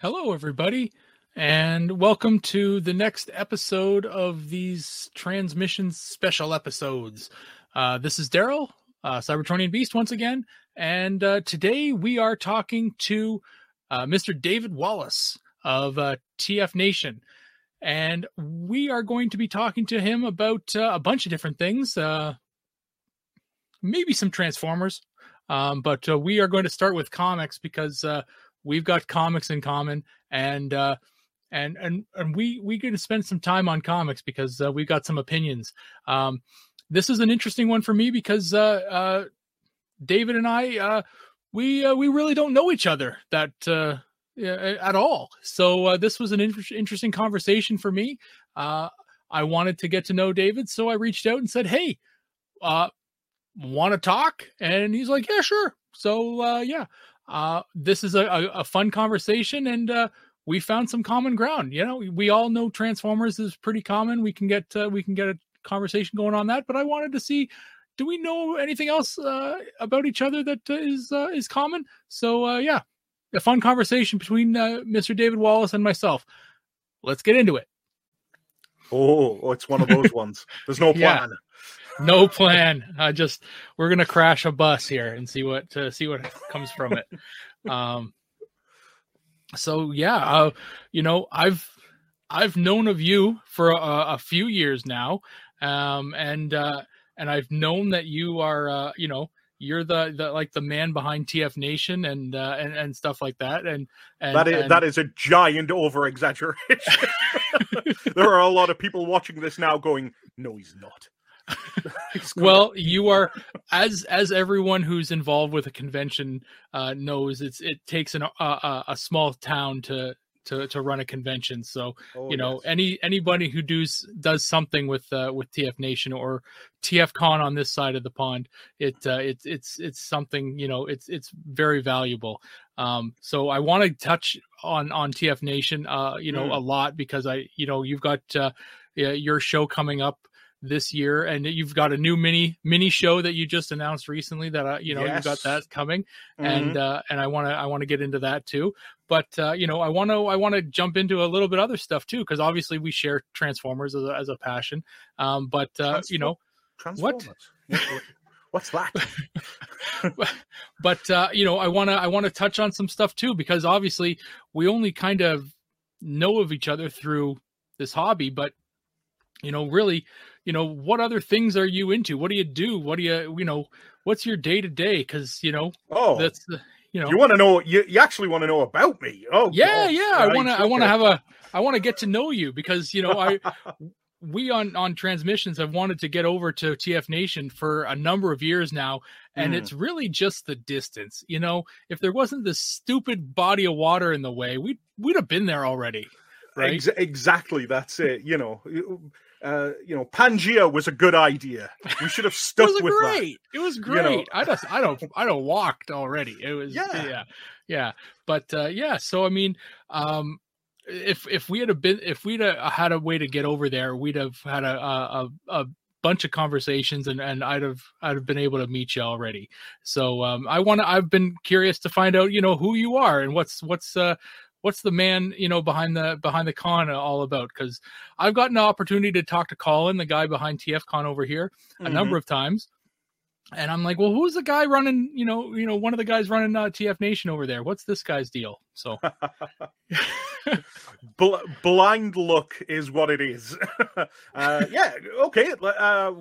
Hello, everybody, and welcome to the next episode of these transmissions special episodes. Uh, this is Darryl, uh, Cybertronian Beast, once again, and uh, today we are talking to uh, Mr. David Wallace of uh, TF Nation, and we are going to be talking to him about uh, a bunch of different things, uh, maybe some Transformers, um, but we are going to start with comics because we've got comics in common, and uh, and and and we we going to spend some time on comics because uh, we've got some opinions. Um, this is an interesting one for me because uh, uh, David and I uh, we uh, we really don't know each other that uh, at all. So uh, this was an inter- interesting conversation for me. Uh, I wanted to get to know David, so I reached out and said, "Hey, uh, want to talk?" And he's like, "Yeah, sure." So uh, yeah, uh, this is a, a, fun conversation, and uh, we found some common ground. You know, we all know Transformers is pretty common. We can get uh, we can get a conversation going on that, but I wanted to see. Do we know anything else uh, about each other that uh, is uh, is common? So uh, yeah, a fun conversation between uh, Mr. David Wallace and myself. Let's get into it. Oh, it's one of those ones. There's no Yeah. No plan. I just we're gonna crash a bus here and see what to see what comes from it. Um. So yeah, uh, you know, I've I've known of you for a, a few years now, um, and uh, and I've known that you are, uh, you know, you're the, the like the man behind TF Nation and uh, and and stuff like that, and and that is and- that is a giant over exaggeration. there are a lot of people watching this now going, "No, he's not." Well you are as as everyone who's involved with a convention uh knows it's it takes an a, a, a small town to to to run a convention so Oh, you know yes. any anybody who does does something with uh with tf nation or tf con on this side of the pond it uh it's it's it's something you know it's it's very valuable um so i want to touch on on tf nation uh you know Mm. a lot because i you know you've got uh your show coming up this year and you've got a new mini mini show that you just announced recently that uh, you know you've got that coming. Mhm. and uh and i want to i want to get into that too. But uh you know i want to i want to jump into a little bit other stuff too because obviously we share transformers as a, as a passion. Um but uh you know what- What's that? but uh you know i want to i want to touch on some stuff too because obviously we only kind of know of each other through this hobby but you know really you know what other things are you into what do you do what do you you know what's your day to day because you know Oh, that's the you know you want to know? You, you actually want to know about me? Oh, yeah gosh, yeah i want to i want to have a i want to get to know you because you know i we on on transmissions have wanted to get over to tf nation for a number of years now and Mm. it's really just the distance you know if there wasn't this stupid body of water in the way we'd we'd have been there already right Ex- exactly. That's it. You know, uh, you know, Pangea was a good idea. We should have it stuck was with that. great it was know. great i just i don't i don't walked already it was Yeah. yeah yeah but uh yeah so i mean um if if we had a been if we'd a, had a way to get over there we'd have had a, a a bunch of conversations and and i'd have i'd have been able to meet you already so um i want to i've been curious to find out you know who you are and what's what's uh what's the man you know behind the behind the con all about because i've gotten an opportunity to talk to colin the guy behind tf con over here a Mhm. number of times. And I'm like, well, who's the guy running, you know, you know, one of the guys running uh, TF Nation over there? What's this guy's deal? So Bl- blind look is what it is. uh, yeah, okay. Uh,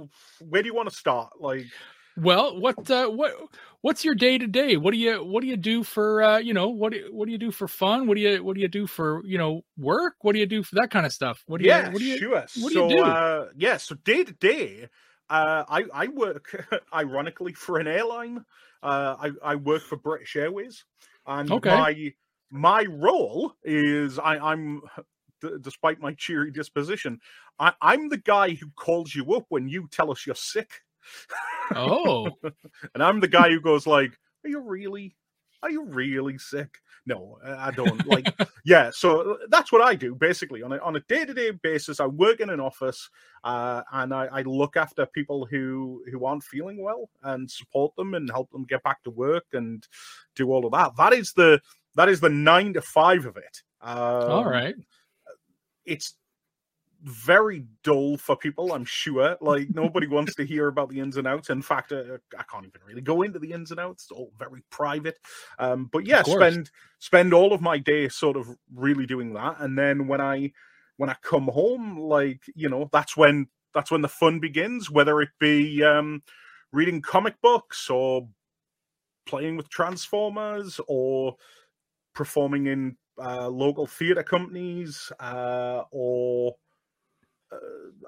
where do you want to start? Like, well, what uh what what's your day to day? What do you what do you do for uh, you know, what do what do you do for fun? What do you what do you do for, you know, work? What do you do for that kind of stuff? What do you yeah, what do you sure. what do so, you do? Uh, yeah, so day to day, uh, I I work ironically for an airline. Uh, I I work for British Airways, and Okay. my my role is I, I'm. d- Despite my cheery disposition, I, I'm the guy who calls you up when you tell us you're sick. Oh, and I'm the guy who goes like, "Are you really? Are you really sick?" No, I don't. Like, yeah. So that's what I do basically on a on a day to day basis. I work in an office, uh, and I, I look after people who who aren't feeling well and support them and help them get back to work and do all of that. That is the that is the nine to five of it. Um, All right. it's very dull for people, I'm sure. Like nobody wants to hear about the ins and outs. In fact, uh, I can't even really go into the ins and outs. It's all very private. Um, but yeah, spend spend all of my day sort of really doing that, and then when I when I come home, like you know, that's when that's when the fun begins. Whether it be um, reading comic books or playing with Transformers or performing in uh, local theatre companies uh, or uh,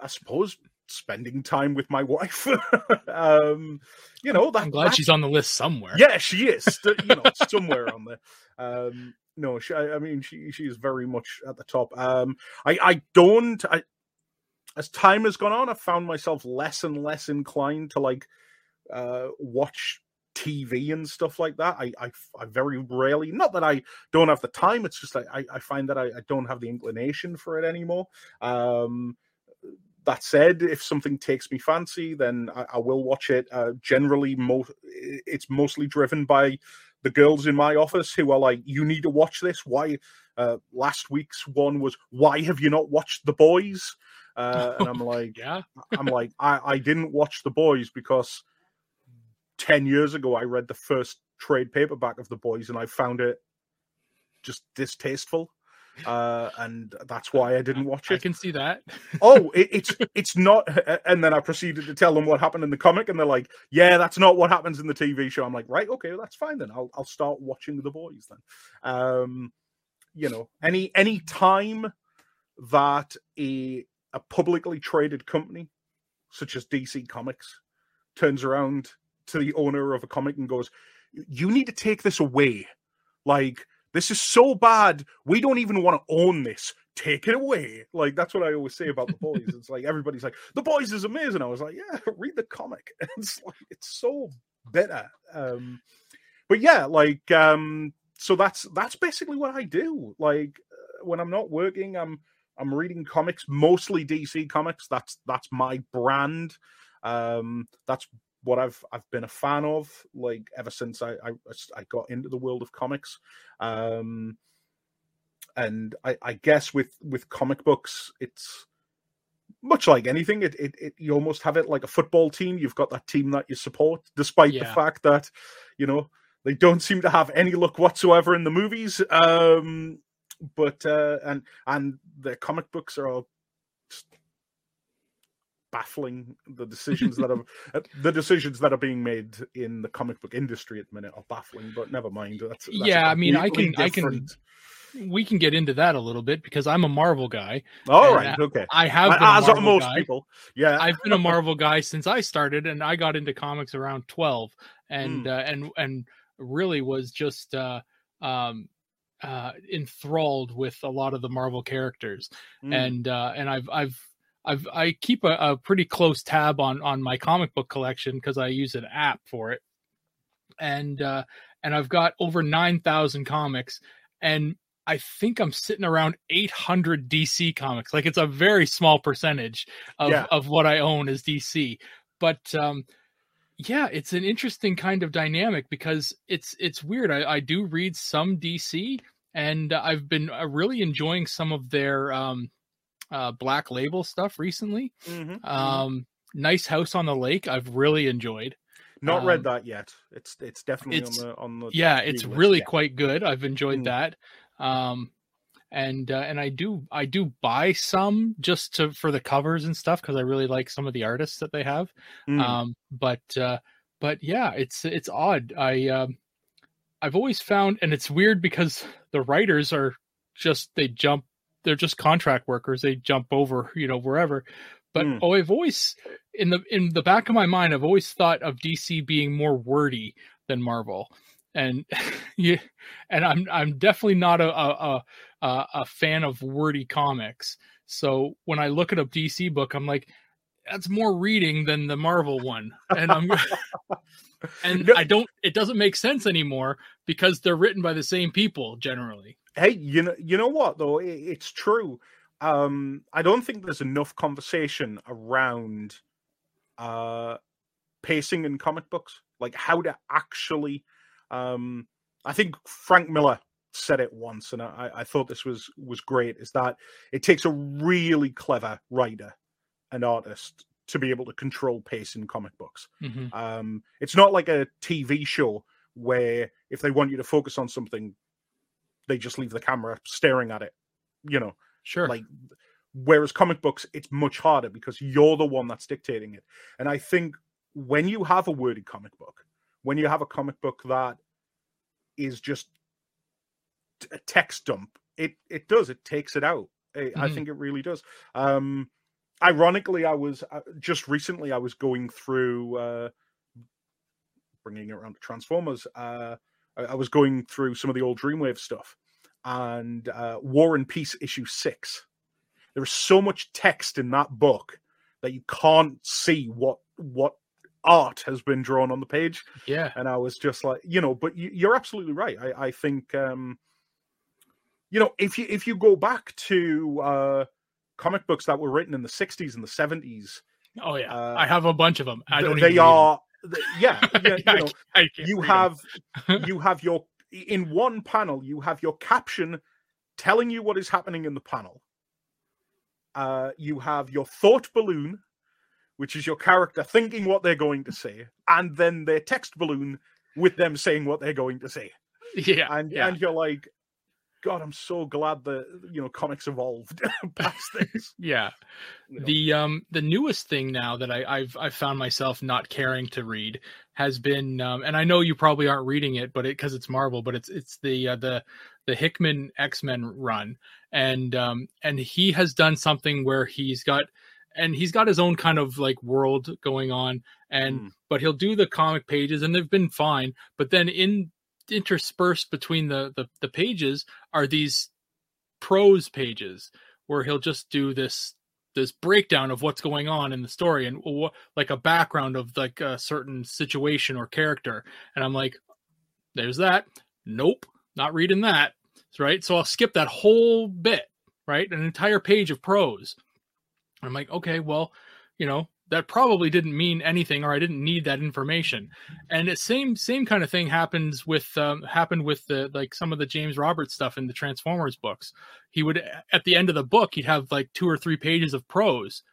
I suppose spending time with my wife. um, you know, that, I'm glad that's- she's on the list somewhere. yeah, she is. You know, somewhere on there. Um, no, she, I I mean, she she is very much at the top. Um, I I don't. I as time has gone on, I've found myself less and less inclined to like uh, watch TV and stuff like that. I, I I very rarely. Not that I don't have the time. It's just like I, I find that I, I don't have the inclination for it anymore. Um, that said, if something takes me fancy, then I, I will watch it. Uh, generally, mo- it's mostly driven by the girls in my office who are like, "You need to watch this." Why? Uh, last week's one was, "Why have you not watched The Boys?" Uh, and I'm like, Yeah. I'm like, I, I didn't watch The Boys because ten years ago I read the first trade paperback of The Boys and I found it just distasteful. Uh, and that's why I didn't watch it. I can see that. oh, it, it's it's not. And then I proceeded to tell them what happened in the comic, and they're like, "Yeah, that's not what happens in the TV show." I'm like, "Right, okay, that's fine then. I'll I'll start watching The Boys then." Um, you know, any any time that a a publicly traded company such as DC Comics turns around to the owner of a comic and goes, "You need to take this away," like. This is so bad. We don't even want to own this. Take it away. Like that's what I always say about the boys. It's like everybody's like, the boys is amazing. I was like, yeah, read the comic. It's like it's so bitter. Um, but yeah, like um, so that's that's basically what I do. Like uh, when I'm not working, I'm I'm reading comics, mostly DC comics. That's that's my brand. Um, that's what I've I've been a fan of like ever since I I, I got into the world of comics. Um, and I, I guess with with comic books, it's much like anything. It, it it you almost have it like a football team. You've got that team that you support, despite the fact that you know they don't seem to have any luck whatsoever in the movies. Um, but uh, and and the comic books are all just baffling. The decisions that are uh, the decisions that are being made in the comic book industry at the minute are baffling. But never mind. That's, that's Yeah, I mean, I can- I can- We can get into that a little bit because I'm a Marvel guy. All right, okay. I have been As are most guy. people, yeah. I've been a Marvel guy since I started, and I got into comics around twelve, and Hmm. uh, and and really was just uh, um, uh, enthralled with a lot of the Marvel characters, Mm. and uh, and I've I've I've I keep a, a pretty close tab on on my comic book collection because I use an app for it, and uh, and I've got over nine thousand comics, and I think I'm sitting around 800 DC comics. Like it's a very small percentage of, Yeah. of what I own is DC. But um, yeah, it's an interesting kind of dynamic because it's it's weird. I, I do read some DC, and I've been uh, really enjoying some of their um, uh, Black Label stuff recently. Mhm, mhm. Um, nice House on the Lake, I've really enjoyed. Not um, read that yet. It's it's definitely it's- on the on the yeah it's really quite good i've enjoyed Mm. that um and uh, and i do i do buy some just to for the covers and stuff because i really like some of the artists that they have Mm. um but uh but yeah it's it's odd i um i've always found and it's weird because the writers are just they jump they're just contract workers they jump over you know wherever. But Mm. oh i've always in the in the back of my mind i've always thought of dc being more wordy than marvel. And yeah and i'm i'm definitely not a a, a a fan of wordy comics. So when i look at a dc book i'm like that's more reading than the marvel one and i'm and No- i don't it doesn't make sense anymore because they're written by the same people generally Hey, you know you know what though? It, it's true. Um, I don't think there's enough conversation around uh pacing in comic books, like how to actually. Um, I think Frank Miller said it once, and I, I thought this was was great. Is that it takes a really clever writer and artist to be able to control pace in comic books. Mhm. Um, it's not like a TV show where if they want you to focus on something, they just leave the camera staring at it. You know, Sure. like whereas comic books, it's much harder because you're the one that's dictating it. And I think when you have a worded comic book, when you have a comic book that is just a text dump, it it does it takes it out. I, I Mhm. think it really does. Um, ironically, I was uh, just recently I was going through uh, bringing it around to Transformers. Uh, I, I was going through some of the old Dreamwave stuff and uh, War and Peace issue six. There is so much text in that book that you can't see what what art has been drawn on the page yeah. and I was just like, you know, but you, you're absolutely right. I, I think, um, you know, if you if you go back to uh, comic books that were written in the '60s and the '70s, Oh yeah. uh, I have a bunch of them. I don't. they even are, th- yeah, yeah, you know, can't- I can't you have you have your in one panel you have your caption telling you what is happening in the panel. Uh, you have your thought balloon, which is your character thinking what they're going to say, and then their text balloon with them saying what they're going to say. Yeah. and yeah. and you're like, God, I'm so glad that you know comics evolved past this. yeah. you know. The um the newest thing now that I, I've I've found myself not caring to read has been um, and I know you probably aren't reading it, but it because it's Marvel, but it's it's the uh, the the Hickman X Men run, and um and he has done something where he's got and he's got his own kind of like world going on, and Mm. but he'll do the comic pages and they've been fine, but then in interspersed between the the, the pages are these prose pages where he'll just do this this breakdown of what's going on in the story and wh- like a background of like a certain situation or character. And i'm like there's that. Nope not reading that. Right? So i'll skip that whole bit right? An entire page of prose. I'm like okay well you know that probably didn't mean anything or i didn't need that information. And the same same kind of thing happens with um, happened with the like some of the james roberts stuff in the transformers books. He would at the end of the book he'd have like two or three pages of prose.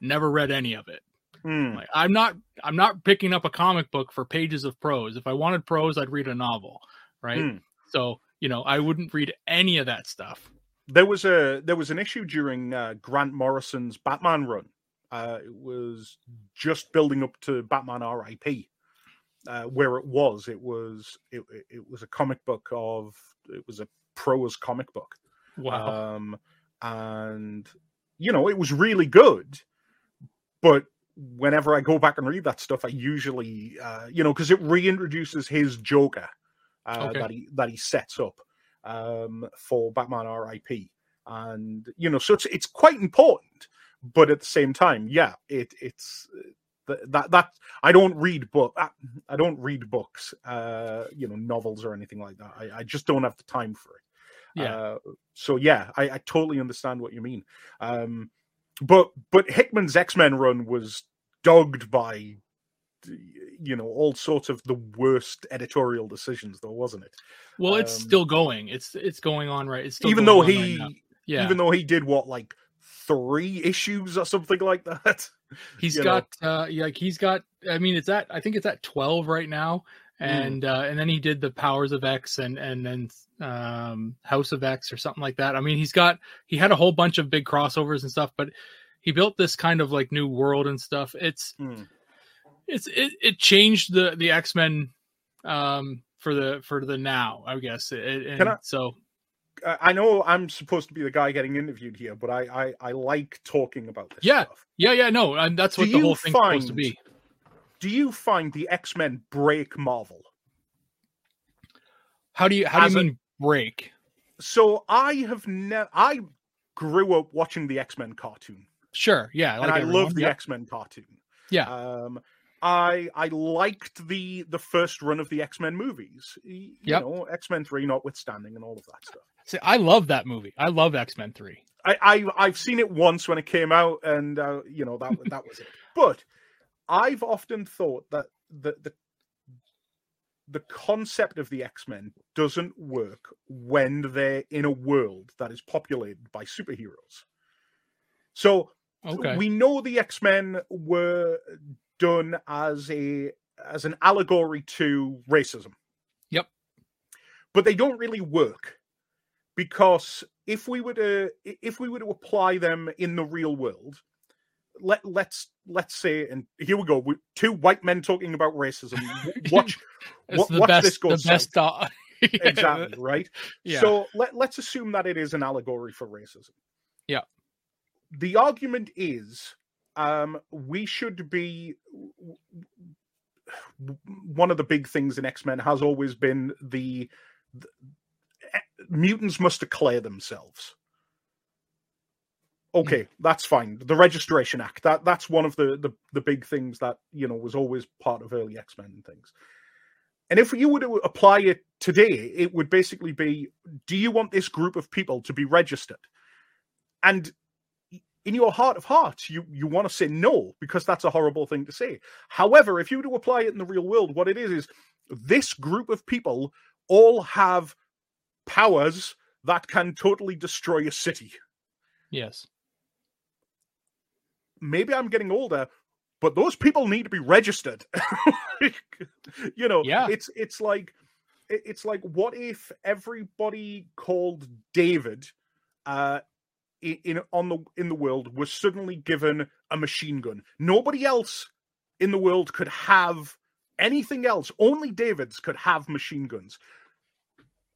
Never read any of it. Hmm. like i'm not i'm not picking up a comic book for pages of prose. If i wanted prose i'd read a novel right? Hmm. so you know i wouldn't read any of that stuff. There was a there was an issue during uh, Grant Morrison's Batman run. Uh, it was just building up to Batman R.I.P. Uh, where it was, it was it, it- was a comic book of it was a prose comic book. wow um, and you know it was really good but whenever i go back and read that stuff i usually uh, you know because it reintroduces his joker uh, Okay. that he that he sets up um, for batman rip and you know so it's it's quite important but at the same time yeah it it's th- that that I don't read book I, I don't read books uh you know novels or anything like that. I, I just don't have the time for it. Yeah. Uh, so yeah, I, I totally understand what you mean. Um, but but Hickman's X Men run was dogged by you know all sorts of the worst editorial decisions, though, wasn't it? well it's um, still going. It's it's going on right it's still even though on right he yeah. even though he did what like three issues or something like that. He's you know. got uh yeah, like he's got I mean it's at I think it's at 12 right now Mm. and uh and then he did the Powers of X and and then um House of X or something like that. I mean he's got he had a whole bunch of big crossovers and stuff but he built this kind of like new world and stuff. It's Hmm. it's it, it changed the the X-Men um for the for the now, I guess. It, and I- so I know I'm supposed to be the guy getting interviewed here, but I I, I like talking about this Yeah. stuff. yeah, yeah, no, and that's Do what the you whole thing's supposed to be. Do you find the X Men break Marvel? How do you how do as you a- mean break? So I have never. I grew up watching the X Men cartoon, Sure, yeah, and I everyone. love the Yep. X Men cartoon. Yeah. Um, I I liked the the first run of the X Men movies. You Yep. know, X Men three notwithstanding, and all of that stuff. See, I love that movie. I love X Men Three. I, I I've seen it once when it came out, and uh, you know that that was it. But I've often thought that the the the concept of the X-Men doesn't work when they're in a world that is populated by superheroes. So Okay. we know the X-Men were done as a as an allegory to racism. Yep. But they don't really work because if we were to if we were to apply them in the real world, let let's let's say and here we go, two white men talking about racism. Watch watch best, this go the south. best dog. exactly right. Yeah. So let, let's assume that it is an allegory for racism. Yeah. The argument is um, we should be. One of the big things in X Men has always been the mutants must declare themselves. Hmm. Okay, that's fine. The Registration Act that that's one of the, the the big things that you know was always part of early X Men and things. And if you were to apply it today, it would basically be do you want this group of people to be registered? And in your heart of hearts, you, you want to say no because that's a horrible thing to say. However, if you were to apply it in the real world, what it is is this group of people all have powers that can totally destroy a city. yes. Maybe I'm getting older, but those people need to be registered. you know, Yeah. it's it's like it's like what if everybody called David uh i- in on the in the world was suddenly given a machine gun. Nobody else in the world could have anything else. Only Davids could have machine guns.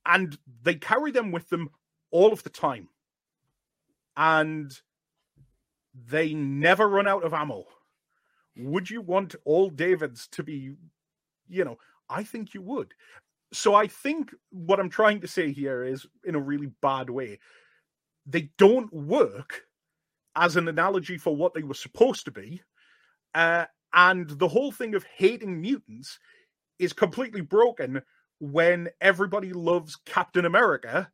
And they carry them with them all of the time. And they never run out of ammo. Would you want all Davids to be, you know, I think you would. So I think what I'm trying to say here is in a really bad way. They don't work as an analogy for what they were supposed to be. Uh, and the whole thing of hating mutants is completely broken when everybody loves Captain America,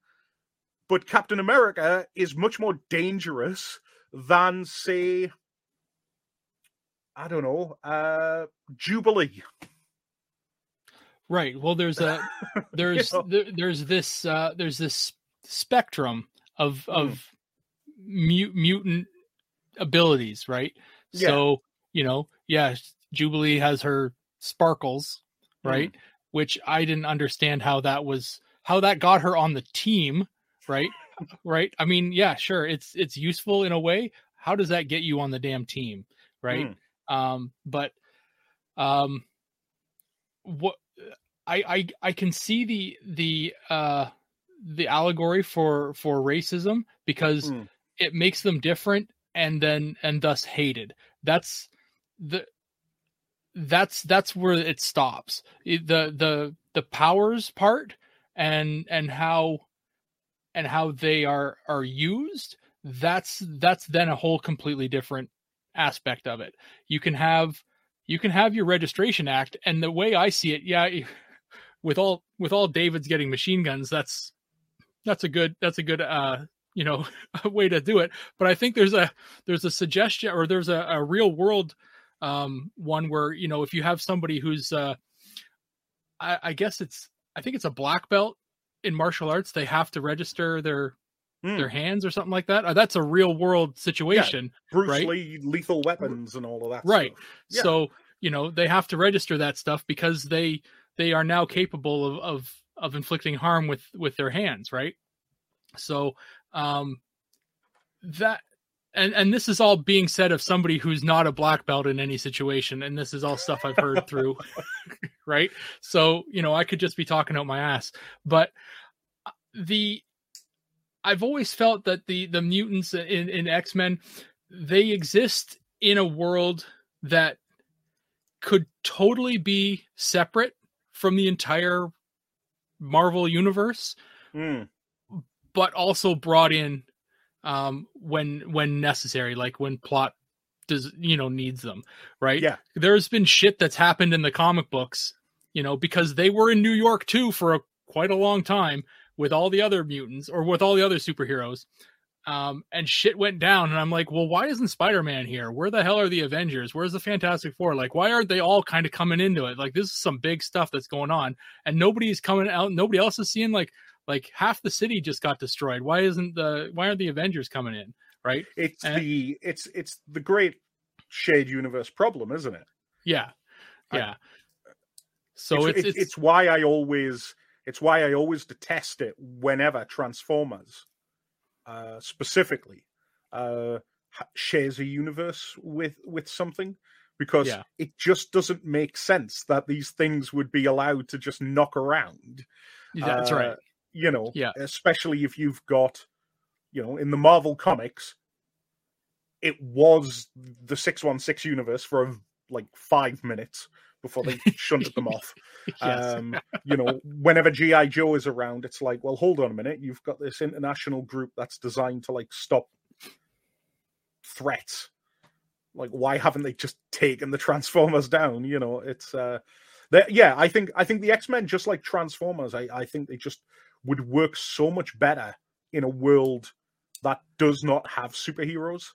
but Captain America is much more dangerous than, say, I don't know, uh, Jubilee. Right. Well, there's a there's there, there's this uh there's this spectrum of of mu- mutant abilities, right? Yeah. So, you know, yeah, Jubilee has her sparkles, right? Which I didn't understand how that was how that got her on the team, right? right? I mean, yeah, sure, it's it's useful in a way. How does that get you on the damn team, right? Um, but um what I I I can see the the uh the allegory for for racism because Mm. it makes them different and then and thus hated. That's the that's that's where it stops. The the the powers part and and how and how they are are used that's that's then a whole completely different aspect of it. You can have you can have your registration act and the way I see it, yeah, with all with all David's getting machine guns, that's that's a good that's a good uh you know way to do it. But I think there's a there's a suggestion or there's a, a real world um one where you know if you have somebody who's uh I, I guess it's I think it's a black belt in martial arts, they have to register their Mm. their hands or something like that. Uh, that's a real world situation. Bruce right? Lee, lethal weapons, and all of that. Right. Yeah. So, you know, they have to register that stuff because they they are now capable of of of inflicting harm with with their hands, right? So, um that and and this is all being said of somebody who's not a black belt in any situation and this is all stuff I've heard through, right? So, you know, I could just be talking out my ass, but uh, the I've always felt that the the mutants in in X-Men they exist in a world that could totally be separate from the entire Marvel universe, Mm. but also brought in um, when when necessary, like when plot does you know needs them, right? Yeah. There's been shit that's happened in the comic books, you know, because they were in New York too for a, quite a long time with all the other mutants or with all the other superheroes. um, and shit went down. And I'm like, well, why isn't Spider Man here? Where the hell are the Avengers? Where's the Fantastic Four? Like, why aren't they all kind of coming into it? Like, this is some big stuff that's going on, and nobody's coming out. Nobody else is seeing like like half the city just got destroyed. Why isn't the why aren't the Avengers coming in? Right? It's and, the it's it's the great shared universe problem, isn't it? Yeah, yeah. I, so it's it's, it's it's why I always it's why I always detest it whenever Transformers uh, specifically uh, shares a universe with with something because yeah. it just doesn't make sense that these things would be allowed to just knock around. That's uh, right. You know, yeah. Especially if you've got, you know, in the Marvel comics, it was the six one six universe for like five minutes before they shunted them off. yes. Um, you know, whenever GI Joe is around, it's like, well, hold on a minute, you've got this international group that's designed to like stop threats. Like, why haven't they just taken the Transformers down? You know, it's uh, yeah. I think I think the X Men, just like Transformers, I I think they just would work so much better in a world that does not have superheroes.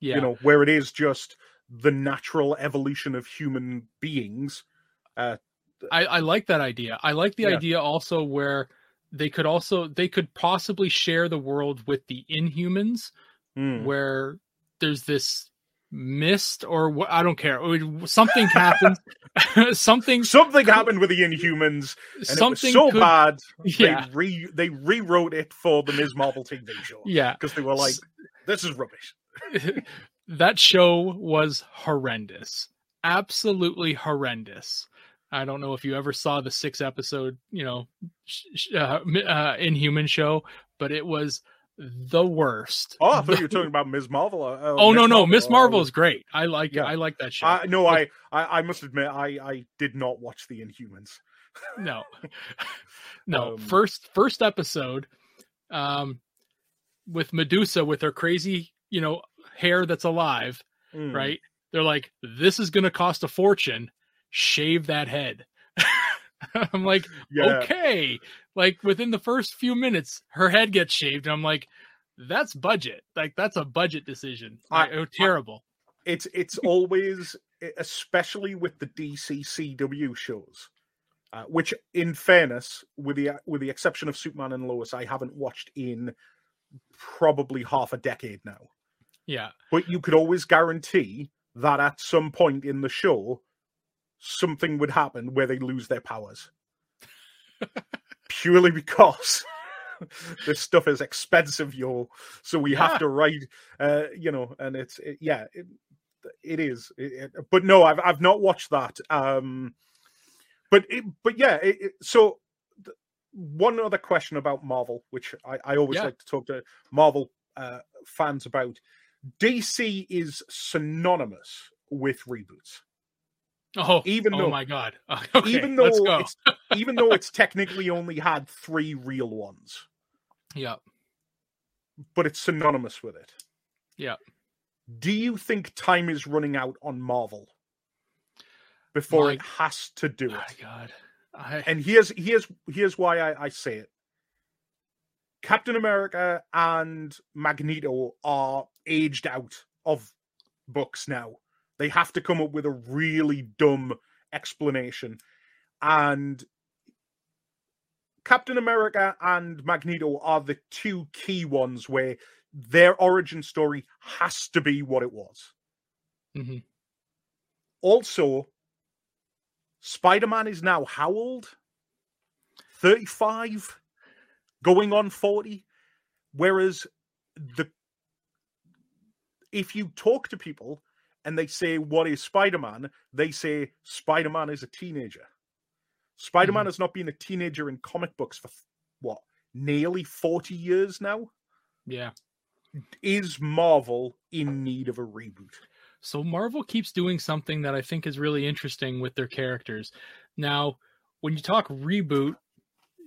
Yeah. You know, where it is just the natural evolution of human beings. Uh, I, I like that idea. I like the yeah. idea also where they could also they could possibly share the world with the Inhumans, mm. where there's this mist or I don't care. Something happened. something something happened with the Inhumans. something so could, bad. Yeah. They re they rewrote it for the Ms. Marvel TV show. Yeah, because they were like, "This is rubbish." that show was horrendous. Absolutely horrendous. I don't know if you ever saw the six episode, you know, uh, uh, Inhuman show, but it was the worst. Oh, I thought you were talking about Ms. Marvel. Uh, oh Ms. no, no, Miss Marvel is great. I like yeah. I like that show. Uh, no, I, I, I must admit, I, I did not watch the Inhumans. no, no. Um, first, first episode, um, with Medusa with her crazy, you know, hair that's alive, mm. right? They're like, this is going to cost a fortune. Shave that head. I'm like, yeah. okay. Like within the first few minutes, her head gets shaved. And I'm like, that's budget. Like that's a budget decision. I, oh, terrible. I, it's it's always, especially with the DCCW shows, uh, which, in fairness, with the with the exception of Superman and Lois, I haven't watched in probably half a decade now. Yeah. But you could always guarantee that at some point in the show, something would happen where they lose their powers. Purely because this stuff is expensive, yo. So we yeah. have to write, uh, you know, and it's, it, yeah, it, it is. It, but no, I've, I've not watched that. Um, but, but yeah, so one other question about Marvel, which I, I always yeah. like to talk to Marvel uh, fans about. DC is synonymous with reboots. Oh, even oh though, oh my god! Okay, even though it's even though it's technically only had three real ones. Yeah. But it's synonymous with it. Yeah. Do you think time is running out on Marvel before my, it has to do it? My God. I... And here's here's here's why I, I say it. Captain America and Magneto are aged out of books now. They have to come up with a really dumb explanation. And Captain America and Magneto are the two key ones where their origin story has to be what it was. Mm-hmm. Also, Spider Man is now how old? 35? Going on 40? Whereas the if you talk to people and they say, What is Spider Man? they say, Spider Man is a teenager. Spider Man mm-hmm. has not been a teenager in comic books for what, nearly 40 years now? Yeah. Is Marvel in need of a reboot? So Marvel keeps doing something that I think is really interesting with their characters. Now, when you talk reboot,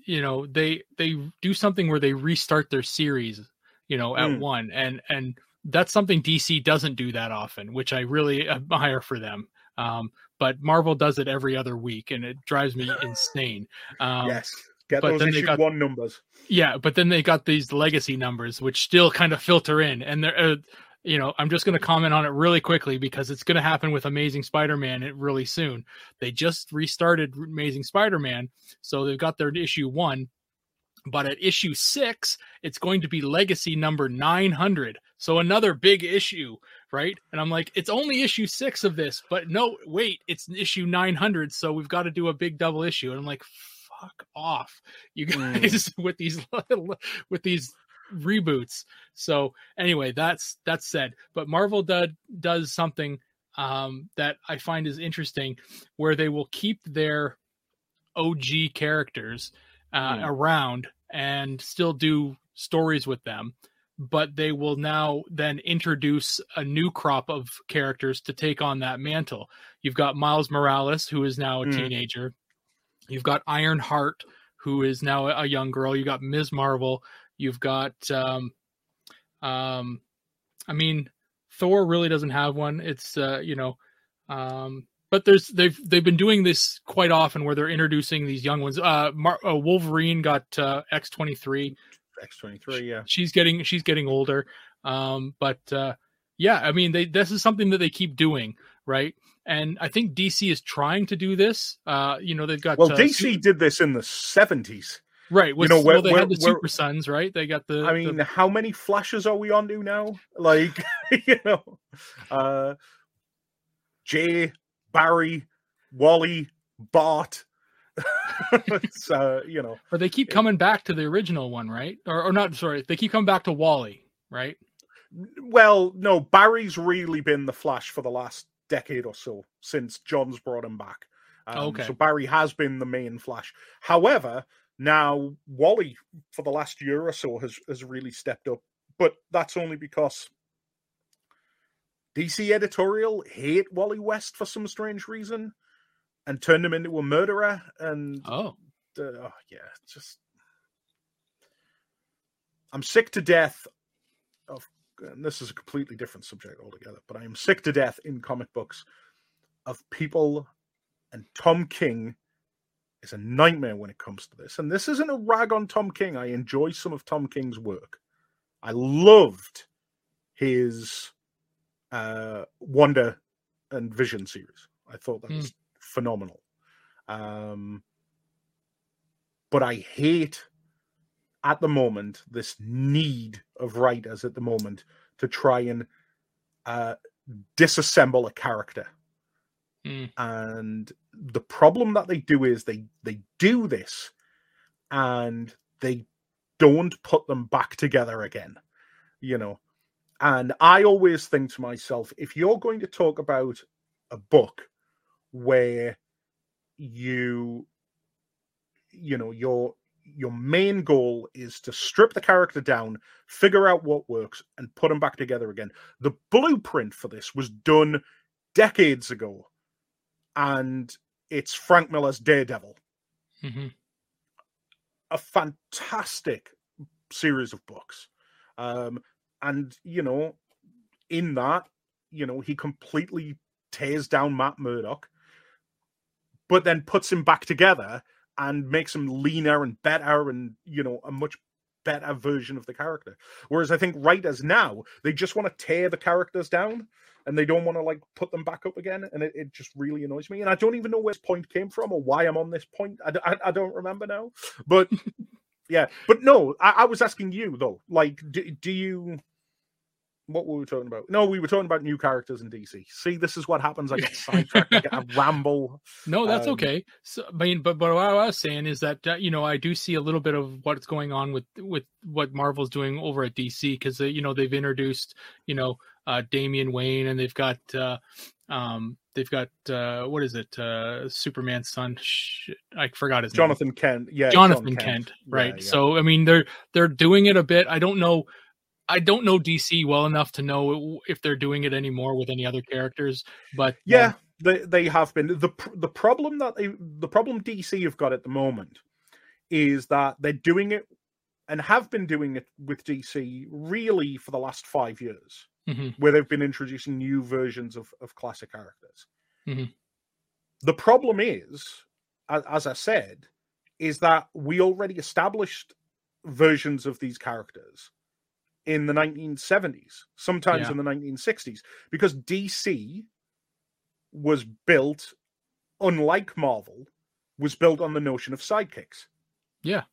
you know, they they do something where they restart their series, you know, at mm. one and and that's something DC doesn't do that often, which I really admire for them. Um, but Marvel does it every other week, and it drives me insane. Um, yes. Get but those then they issue got one numbers. yeah, but then they got these legacy numbers, which still kind of filter in, and they're. Uh, you know, I'm just going to comment on it really quickly because it's going to happen with Amazing Spider-Man really soon. They just restarted Amazing Spider-Man, so they've got their issue one, but at issue six, it's going to be Legacy number 900. So another big issue, right? And I'm like, it's only issue six of this, but no, wait, it's issue 900. So we've got to do a big double issue. And I'm like, fuck off, you Mm. guys, with these with these reboots. So anyway, that's that's said. But Marvel did, does something um, that I find is interesting, where they will keep their OG characters uh, Hmm. around and still do stories with them but they will now then introduce a new crop of characters to take on that mantle. You've got Miles Morales, who is now a Mm. teenager. You've got Ironheart, who is now a young girl. You got Ms. Marvel. You've got, um, um, I mean, Thor really doesn't have one. It's uh, you know, um, but there's they've they've been doing this quite often where they're introducing these young ones. Uh, Mar- uh Wolverine got uh, X twenty three X twenty three, yeah. she's getting she's getting older um but uh yeah i mean they this is something that they keep doing right and i think dc is trying to do this uh you know they've got Well, uh, DC did this in the seventies. right with, know, where- well they where- had the where- super sons right they got the I mean, the- how many flashes are we on to now? Like, you know, uh, Jay, Barry, Wally, Bart. uh, you know, or they keep coming back to the original one right or, or not sorry they keep coming back to wally right well, no, Barry's really been the Flash for the last decade or so since Johns brought him back. Um, Okay. So Barry has been the main Flash. However, now Wally for the last year or so has has really stepped up, but that's only because DC editorial hate Wally West for some strange reason and turned him into a murderer. And oh uh, oh, yeah, just I'm sick to death of, and this is a completely different subject altogether, but I am sick to death in comic books of people, and Tom King is a nightmare when it comes to this. And this isn't a rag on Tom King. I enjoy some of Tom King's work. I loved his uh, Wonder and Vision series. I thought that was phenomenal. Um, but I hate at the moment this need of writers at the moment to try and uh, disassemble a character. Hmm. And the problem that they do is they they do this and they don't put them back together again. You know, and I always think to myself, if you're going to talk about a book where you you know your your main goal is to strip the character down figure out what works and put them back together again the blueprint for this was done decades ago. And it's frank miller's daredevil. Hmm a fantastic series of books. Um and you know in that you know he completely tears down matt murdock but then puts him back together and makes him leaner and better and you know a much better version of the character. Whereas i think writers now they just want to tear the characters down and they don't want to like put them back up again and it, it just really annoys me and i don't even know where this point came from or why i'm on this point. I I don't remember now but yeah but no I, I was asking you though like do, do you what were we talking about? No, we were talking about new characters in DC. See, this is what happens. I get sidetracked. I get a ramble. No, that's Um, okay. So, I mean, but but what I was saying is that uh, you know I do see a little bit of what's going on with with what Marvel's doing over at DC because you know they've introduced you know uh, Damian Wayne and they've got uh, um they've got uh, what is it uh, Superman's son? Shit, I forgot his name. Jonathan Kent. Yeah, Jonathan John Kent, Yeah, right? yeah. So I mean, they're they're doing it a bit. I don't know. I don't know DC well enough to know if they're doing it anymore with any other characters, but yeah, um, they they have been the the problem that they the problem DC have got at the moment is that they're doing it and have been doing it with DC really for the last five years, mhm, where they've been introducing new versions of of classic characters. Mhm. The problem is, as, as I said, is that we already established versions of these characters in the 1970s, sometimes Yeah. in the 1960s, because DC was built, unlike Marvel, was built on the notion of sidekicks, Yeah,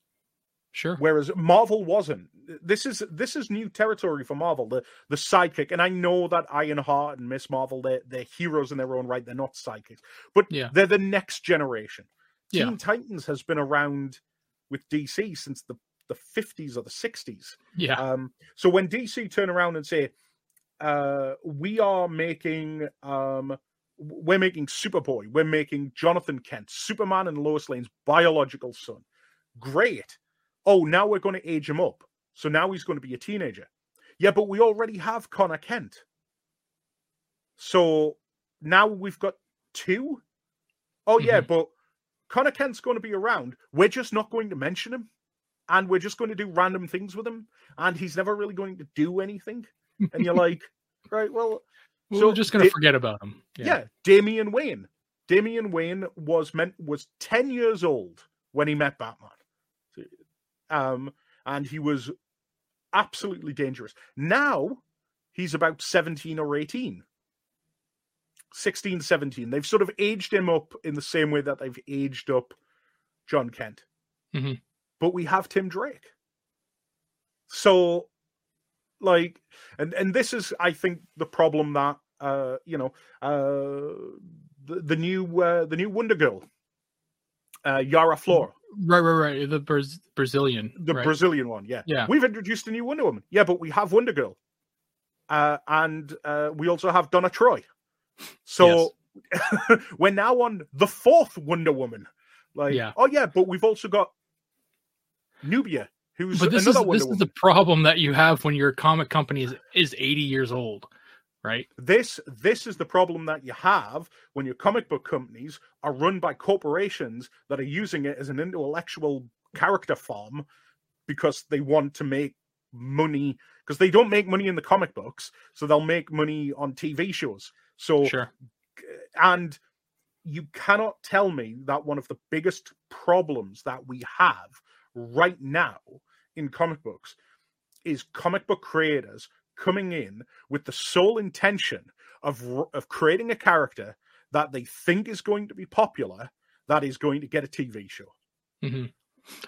Sure. whereas Marvel wasn't. This is this is new territory for Marvel, the the sidekick. And I know that Ironheart and Miss Marvel, they're they're heroes in their own right. They're not sidekicks, but Yeah. they're the next generation. Yeah. Teen Titans has been around with DC since the the 50s or the 60s. Yeah. Um, so when DC turn around and say, uh, "We are making, um, we're making Superboy, we're making Jonathan Kent, Superman, and Lois Lane's biological son," great. Oh, now we're going to age him up, so now he's going to be a teenager. Yeah, but we already have Conner Kent, so now we've got two. Oh yeah, but Conner Kent's going to be around. We're just not going to mention him and we're just going to do random things with him, and he's never really going to do anything. And you're like, right, well, We're so just going to Da- forget about him. yeah. Damian Wayne. Damian Wayne was meant was ten years old when he met Batman, um, and he was absolutely dangerous. Now he's about seventeen or 18. 16, 17. They've sort of aged him up in the same way that they've aged up Jon Kent. Mhm. But we have Tim Drake. So, like, and and this is, I think, the problem that uh, you know, uh, the, the new uh, the new Wonder Girl, uh, Yara Flora, Right, right, right. The Braz- Brazilian. the right. Brazilian one. Yeah, Yeah. We've introduced a new Wonder Woman. Yeah, but we have Wonder Girl, uh, and uh, we also have Donna Troy. So we're now on the fourth Wonder Woman. Like, Yeah. oh yeah, but we've also got Nubia, who's but this is Wonder this is the problem that you have when your comic company is, is 80 years old, right? this this is the problem that you have when your comic book companies are run by corporations that are using it as an intellectual character farm because they want to make money because they don't make money in the comic books so they'll make money on tv shows so Sure. and you cannot tell me that one of the biggest problems that we have right now in comic books is comic book creators coming in with the sole intention of of creating a character that they think is going to be popular that is going to get a TV show. hmm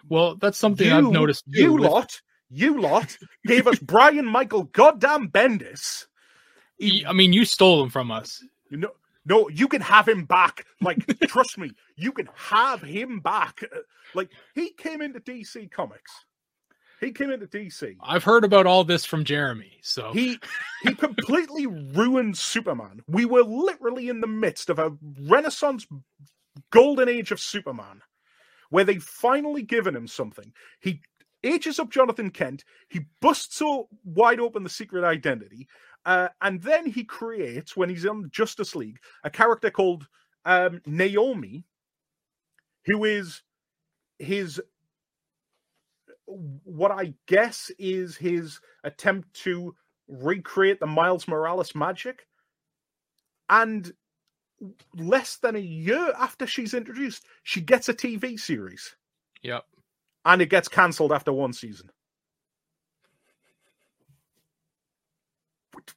Well, that's something I've noticed. You with- lot, you lot gave us Brian Michael goddamn Bendis. I mean, you stole him from us. You know, no, you can have him back. Like, trust me, you can have him back. Uh, Like, he came into DC Comics. He came into DC. I've heard about all this from Jeremy. So He he completely ruined Superman. We were literally in the midst of a renaissance golden age of Superman where they've finally given him something. He ages up Jonathan Kent, he busts so wide open the secret identity, uh, and then he creates, when he's on Justice League, a character called um, Naomi, who is his what I guess is his attempt to recreate the Miles Morales magic. And less than a year after she's introduced, she gets a TV series Yep. and it gets cancelled after one season.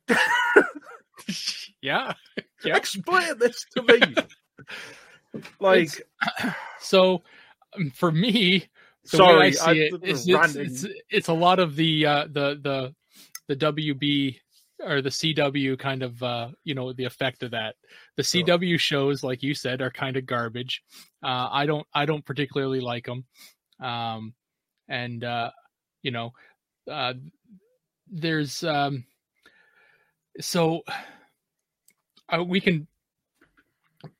Yeah. Yep. Explain this to me. like, So um, for me, the sorry, I I, see it, it's, it's, it's, it's a lot of the uh, the the the WB or the CW kind of uh, you know the effect of that. The. CW shows, like you said, are kind of garbage. Uh, I don't I don't particularly like them, um, and uh, you know, uh, there's um, so uh, we can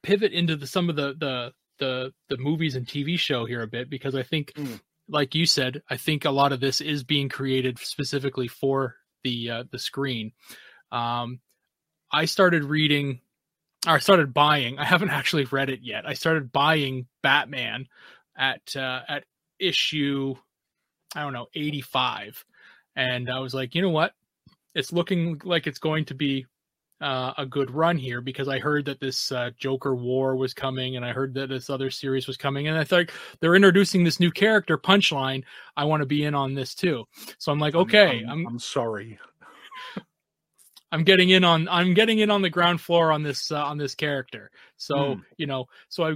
pivot into the some of the the the the movies and TV show here a bit because I think, Mm. Like you said, I think a lot of this is being created specifically for the uh, the screen. Um, I started reading, or I started buying. I haven't actually read it yet. I started buying Batman at uh, at issue, I don't know, eighty five, and I was like, you know what? It's looking like it's going to be uh, a good run here because I heard that this uh, Joker War was coming, and I heard that this other series was coming, and I thought they're introducing this new character, Punchline. I want to be in on this too. So I'm like, okay, I'm, I'm I'm sorry. I'm getting in on I'm getting in on the ground floor on this uh, on this character. So Hmm. you know, so I,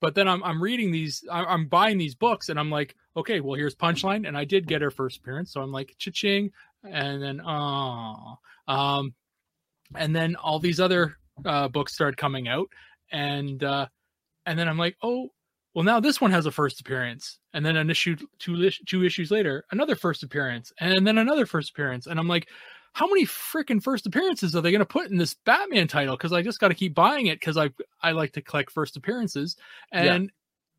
but then I'm I'm reading these, I'm, I'm buying these books, and I'm like, okay, well here's Punchline, and I did get her first appearance, so I'm like, cha-ching, and then oh, um, and then all these other uh, books started coming out, and uh, and then I'm like, oh, well now this one has a first appearance, and then an issue two two issues later, another first appearance, and then another first appearance, and I'm like how many freaking first appearances are they going to put in this Batman title? Because I just got to keep buying it because I I like to collect first appearances, Yeah. and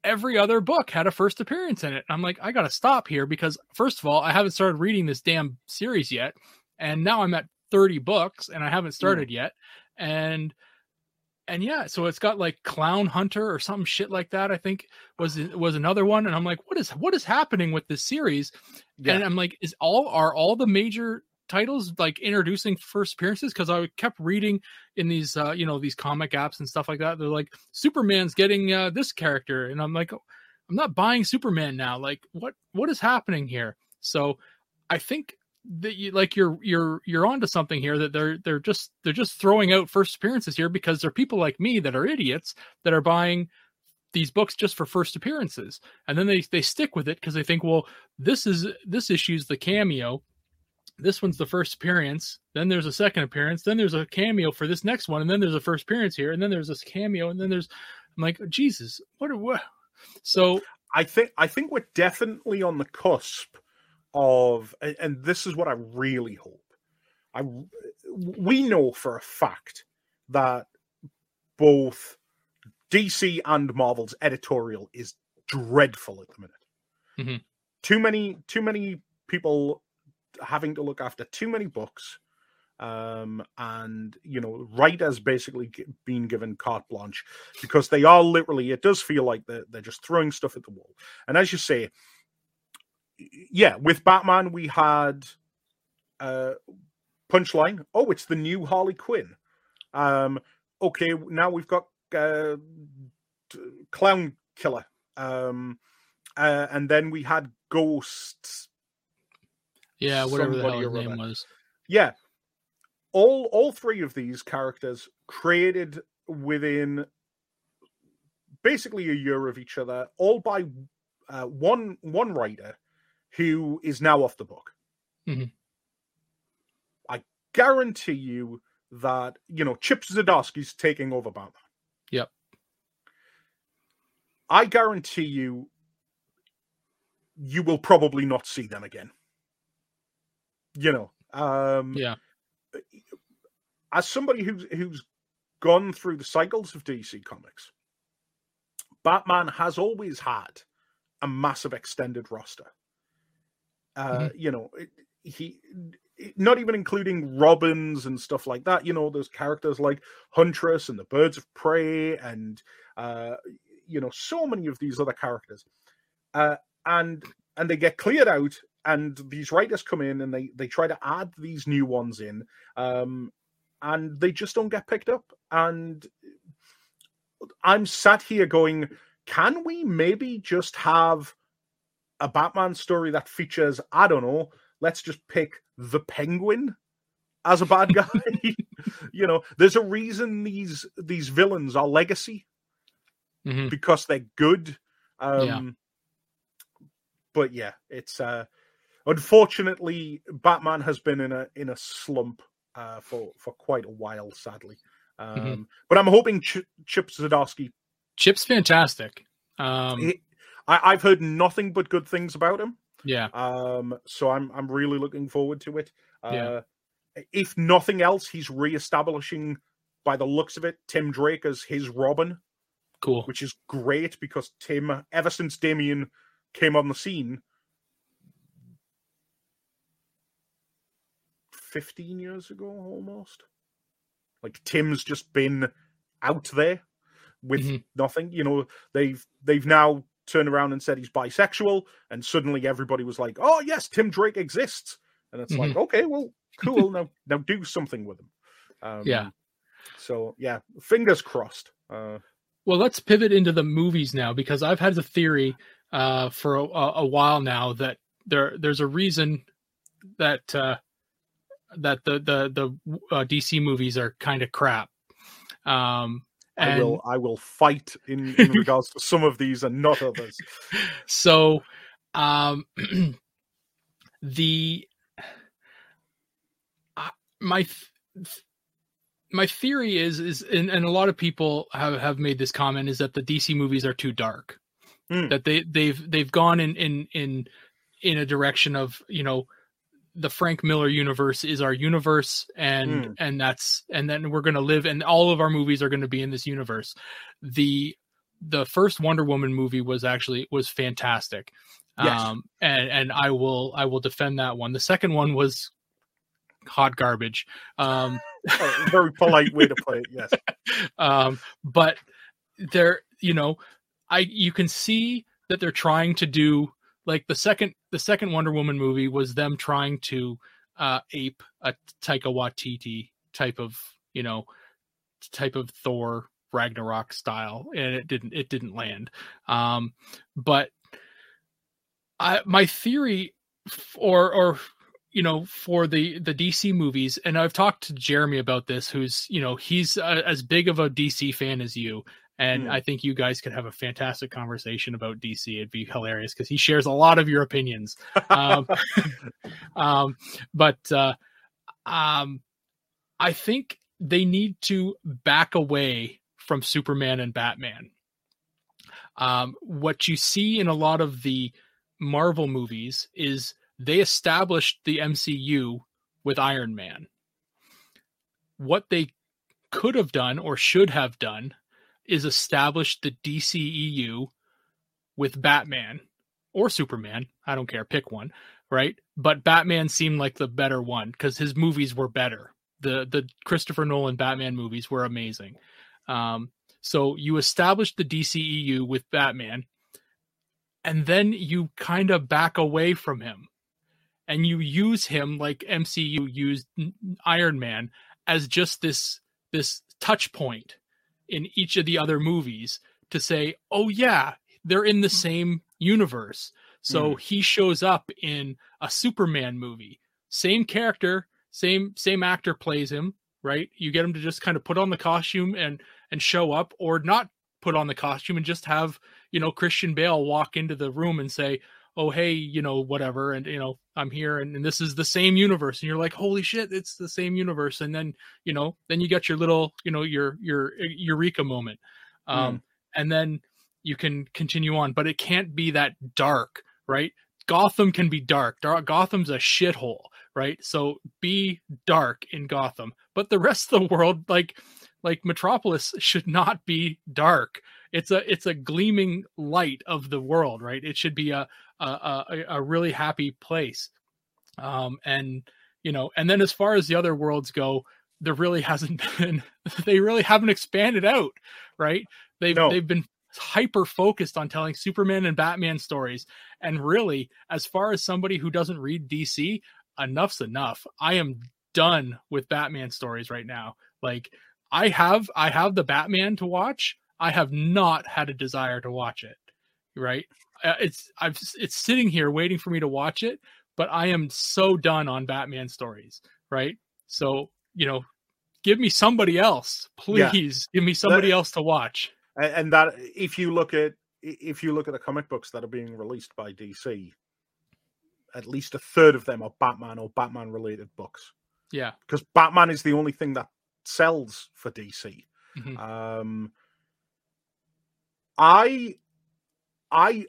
every other book had a first appearance in it. I'm like, I got to stop here because first of all, I haven't started reading this damn series yet, and now I'm at 30 books and I haven't started yet, and and yeah, so it's got like Clown Hunter or something shit like that. I think was was another one, and I'm like, what is what is happening with this series? Yeah. And I'm like, is all are all the major titles like introducing first appearances? Because I kept reading in these uh, you know these comic apps and stuff like that. They're like Superman's getting uh, this character, and I'm like, I'm not buying Superman now. Like, what what is happening here? So I think that you like you're you're you're onto something here that they're they're just they're just throwing out first appearances here because they're people like me that are idiots that are buying these books just for first appearances. And then they they stick with it because they think well this is this issue's the cameo. This one's the first appearance. Then there's a second appearance. Then there's a cameo for this next one. And then there's a first appearance here. And then there's this cameo. And then there's i'm like jesus what what? So I think I think we're definitely on the cusp of, and- this is what I really hope. I we know for a fact that both DC and Marvel's editorial is dreadful at the minute. Mhm. Too many, too many people having to look after too many books, um, and you know, writers basically being given carte blanche because they are literally. It does feel like they're they're just throwing stuff at the wall. And as you say, yeah, with Batman we had uh punchline. Oh, it's the new Harley Quinn. Um, okay, now we've got uh, Clown Killer. Um, uh, and then we had Ghosts. yeah whatever the hell his name was Yeah, all all three of these characters created within basically a year of each other, all by uh, one one writer who is now off the book. Mhm. I guarantee you that you know Chip Zdarsky's taking over Batman. Yep. I guarantee you, you will probably not see them again. You know, um, yeah as somebody who's who's gone through the cycles of DC Comics, Batman has always had a massive extended roster. Uh, You know, it- he not even including Robins and stuff like that. You know, there's characters like Huntress and the Birds of Prey, and uh, you know, so many of these other characters, uh, and and they get cleared out. And these writers come in and they they try to add these new ones in, um, and they just don't get picked up. And I'm sat here going, can we maybe just have a Batman story that features, I don't know, let's just pick the Penguin as a bad guy? you know, there's a reason these these villains are legacy Mhm. because they're good. Um Yeah. but yeah, it's uh unfortunately Batman has been in a in a slump uh for for quite a while sadly. Um Mhm. but I'm hoping Ch- Chip Zdarsky chip's fantastic um he- I, I've heard nothing but good things about him. yeah Um, so I'm I'm really looking forward to it. Uh, Yeah. If nothing else, he's re-establishing, by the looks of it, Tim Drake as his Robin, cool which is great because Tim, ever since Damian came on the scene, fifteen years ago almost, like Tim's just been out there with Mhm. nothing. You know, they've they've now turned around and said he's bisexual, and suddenly everybody was like, "Oh yes, Tim Drake exists," and it's like, okay, well, cool. now now do something with him. Um, Yeah. So yeah, fingers crossed. Uh, well, let's pivot into the movies now because I've had the theory uh, for a, a, while now that there there's a reason that uh, that the the the uh, DC movies are kind of crap. Um, and... I will I will fight in, in regards to some of these and not others. So, um, the uh, my my theory is is and, and, a lot of people have have made this comment is that the DC movies are too dark. Mm. That they they've they've gone in in in in a direction of you know the Frank Miller universe is our universe and mm. and that's and then we're going to live and all of our movies are going to be in this universe. The the first Wonder Woman movie was actually was fantastic. Yes. Um and and I will I will defend that one. The second one was hot garbage. Um oh, very polite way to put it, yes. um but there you know I you can see that they're trying to do like the second the second Wonder Woman movie was them trying to uh, ape a Taika Waititi type of you know type of Thor Ragnarok style, and it didn't it didn't land. Um, but I my theory, or or you know for the the DC movies, and I've talked to Jeremy about this, who's you know he's a, as big of a DC fan as you, and mm. I think you guys could have a fantastic conversation about DC. It'd be hilarious because he shares a lot of your opinions. um, um, but uh, um, I think they need to back away from Superman and Batman. Um, what you see in a lot of the Marvel movies is they established the MCU with Iron Man. What they could have done or should have done is establish the DCEU with Batman or Superman. I don't care, pick one, right? But Batman seemed like the better one because his movies were better. The the Christopher Nolan Batman movies were amazing. Um, so you establish the DCEU with Batman, and then you kind of back away from him, and you use him like MCU used Iron Man as just this this touch point in each of the other movies to say, oh, yeah, they're in the mm. same universe. So mm. he shows up in a Superman movie. Same character, same same actor plays him, right? You get him to just kind of put on the costume and and show up or not put on the costume and just have, you know, Christian Bale walk into the room and say, oh hey you know whatever and you know i'm here and, and, this is the same universe and you're like holy shit it's the same universe and then you know then you get your little you know your your eureka moment um mm. and then you can continue on but it can't be that dark right? Gotham can be dark, dark gotham's a shithole right? So be dark in gotham but the rest of the world like like metropolis should not be dark. It's a it's a gleaming light of the world right? It should be a a, a, a really happy place um and you know and then as far as the other worlds go there really hasn't been they really haven't expanded out right they've no. they've been hyper focused on telling superman and batman stories and really as far as somebody who doesn't read dc enough's enough i am done with batman stories right now like i have i have the batman to watch I have not had a desire to watch it. Right? Uh, it's I've it's sitting here waiting for me to watch it, but I am so done on Batman stories. Right? So you know, give me somebody else, please. Yeah. Give me somebody that, else to watch. And that if you look at if you look at the comic books that are being released by DC, at least a third of them are Batman or Batman related books. Yeah, because Batman is the only thing that sells for DC. Mm-hmm. Um, I I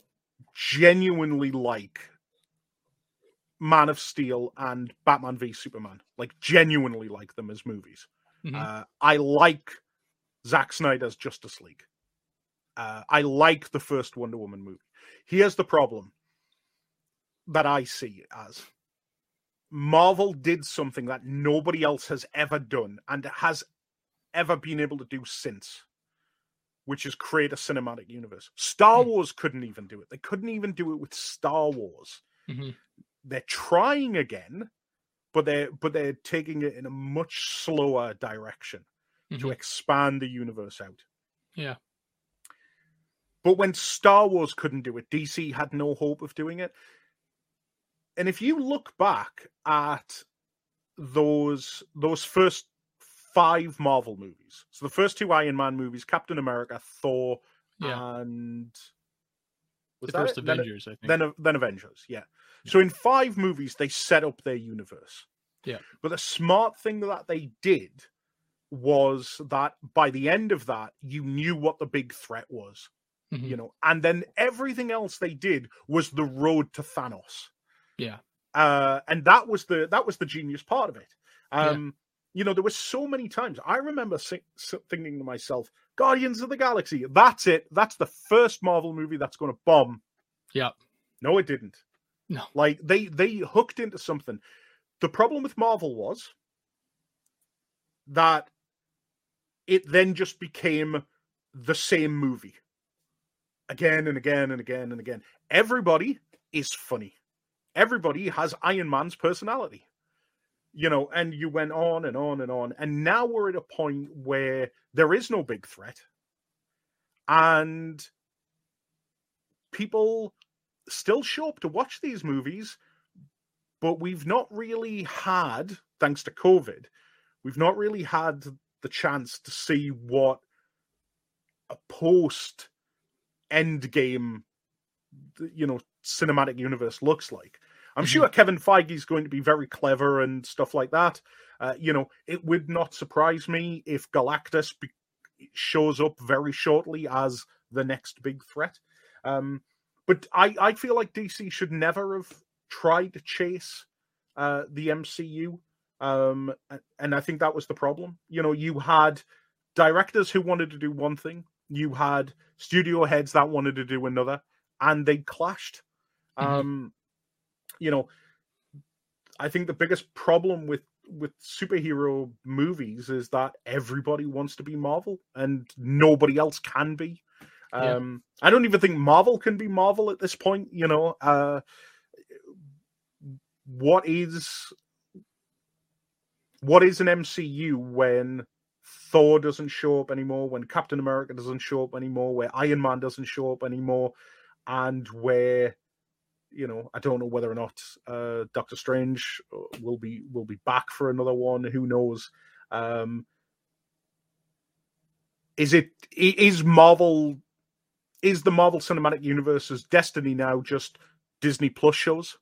genuinely like Man of Steel and Batman v Superman. Like genuinely like them as movies. Mm-hmm. Uh, I like Zack Snyder's Justice League. Uh, I like the first Wonder Woman movie. Here's the problem that I see as Marvel did something that nobody else has ever done and has ever been able to do since which is create a cinematic universe. Star mm. Wars couldn't even do it. They couldn't even do it with Star Wars. Mm-hmm. They're trying again, but they're but they're taking it in a much slower direction. to Mhm. expand the universe out. Yeah. But when Star Wars couldn't do it, DC had no hope of doing it. And if you look back at those those first five Marvel movies, so the first two Iron Man movies, Captain America, Thor, Yeah. and the first it? Then- Avengers, I think. then then Avengers, yeah. So in five movies, they set up their universe. Yeah. But the smart thing that they did was that by the end of that, you knew what the big threat was, Mhm. you know, and then everything else they did was the road to Thanos. Yeah. Uh, and that was the that was the genius part of it. Yeah. Um, you know, there were so many times I remember thinking to myself, "Guardians of the Galaxy, that's it. That's the first Marvel movie that's going to bomb." Yep. No, it didn't. No. Like they they hooked into something. The problem with Marvel was that it then just became the same movie again and again and again and again. Everybody is funny. Everybody has Iron Man's personality. You know, and you went on and on and on. And now we're at a point where there is no big threat. And people still show up to watch these movies, but we've not really had, thanks to COVID, we've not really had the chance to see what a post endgame, you know, cinematic universe looks like. I'm Mhm. sure Kevin Feige is going to be very clever and stuff like that. Uh, you know, it would not surprise me if Galactus be- shows up very shortly as the next big threat. Um, but I, I feel like DC should never have tried to chase uh, the MCU. Um, and I think that was the problem. You know, you had directors who wanted to do one thing, you had studio heads that wanted to do another, and they clashed. Mhm. Um, you know, I think the biggest problem with with superhero movies is that everybody wants to be Marvel and nobody else can be. Yeah. Um, I don't even think Marvel can be Marvel at this point. You know, uh, what is what is an MCU when Thor doesn't show up anymore, when Captain America doesn't show up anymore, where Iron Man doesn't show up anymore, and where you know I don't know whether or not uh, Doctor Strange uh, will be will be back for another one. Who knows? Um, is it is Marvel is the Marvel Cinematic Universe's destiny now just Disney Plus shows?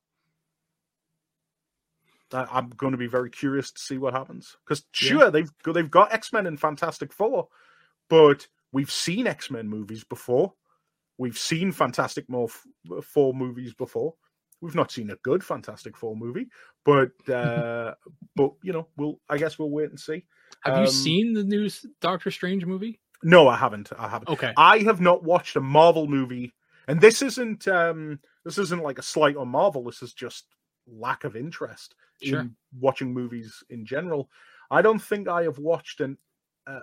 I- I'm going to be very curious to see what happens because Yeah. sure they've got, they've got X Men and Fantastic Four, but we've seen X Men movies before. We've seen Fantastic Four movies before. We've not seen a good Fantastic Four movie, but uh, but you know we'll I guess we'll wait and see. Have you um, seen the new Doctor Strange movie? No, I haven't. I haven't. Okay. I have not watched a Marvel movie, and this isn't um this isn't like a slight on Marvel. This is just lack of interest Sure. in watching movies in general. I don't think I have watched an uh,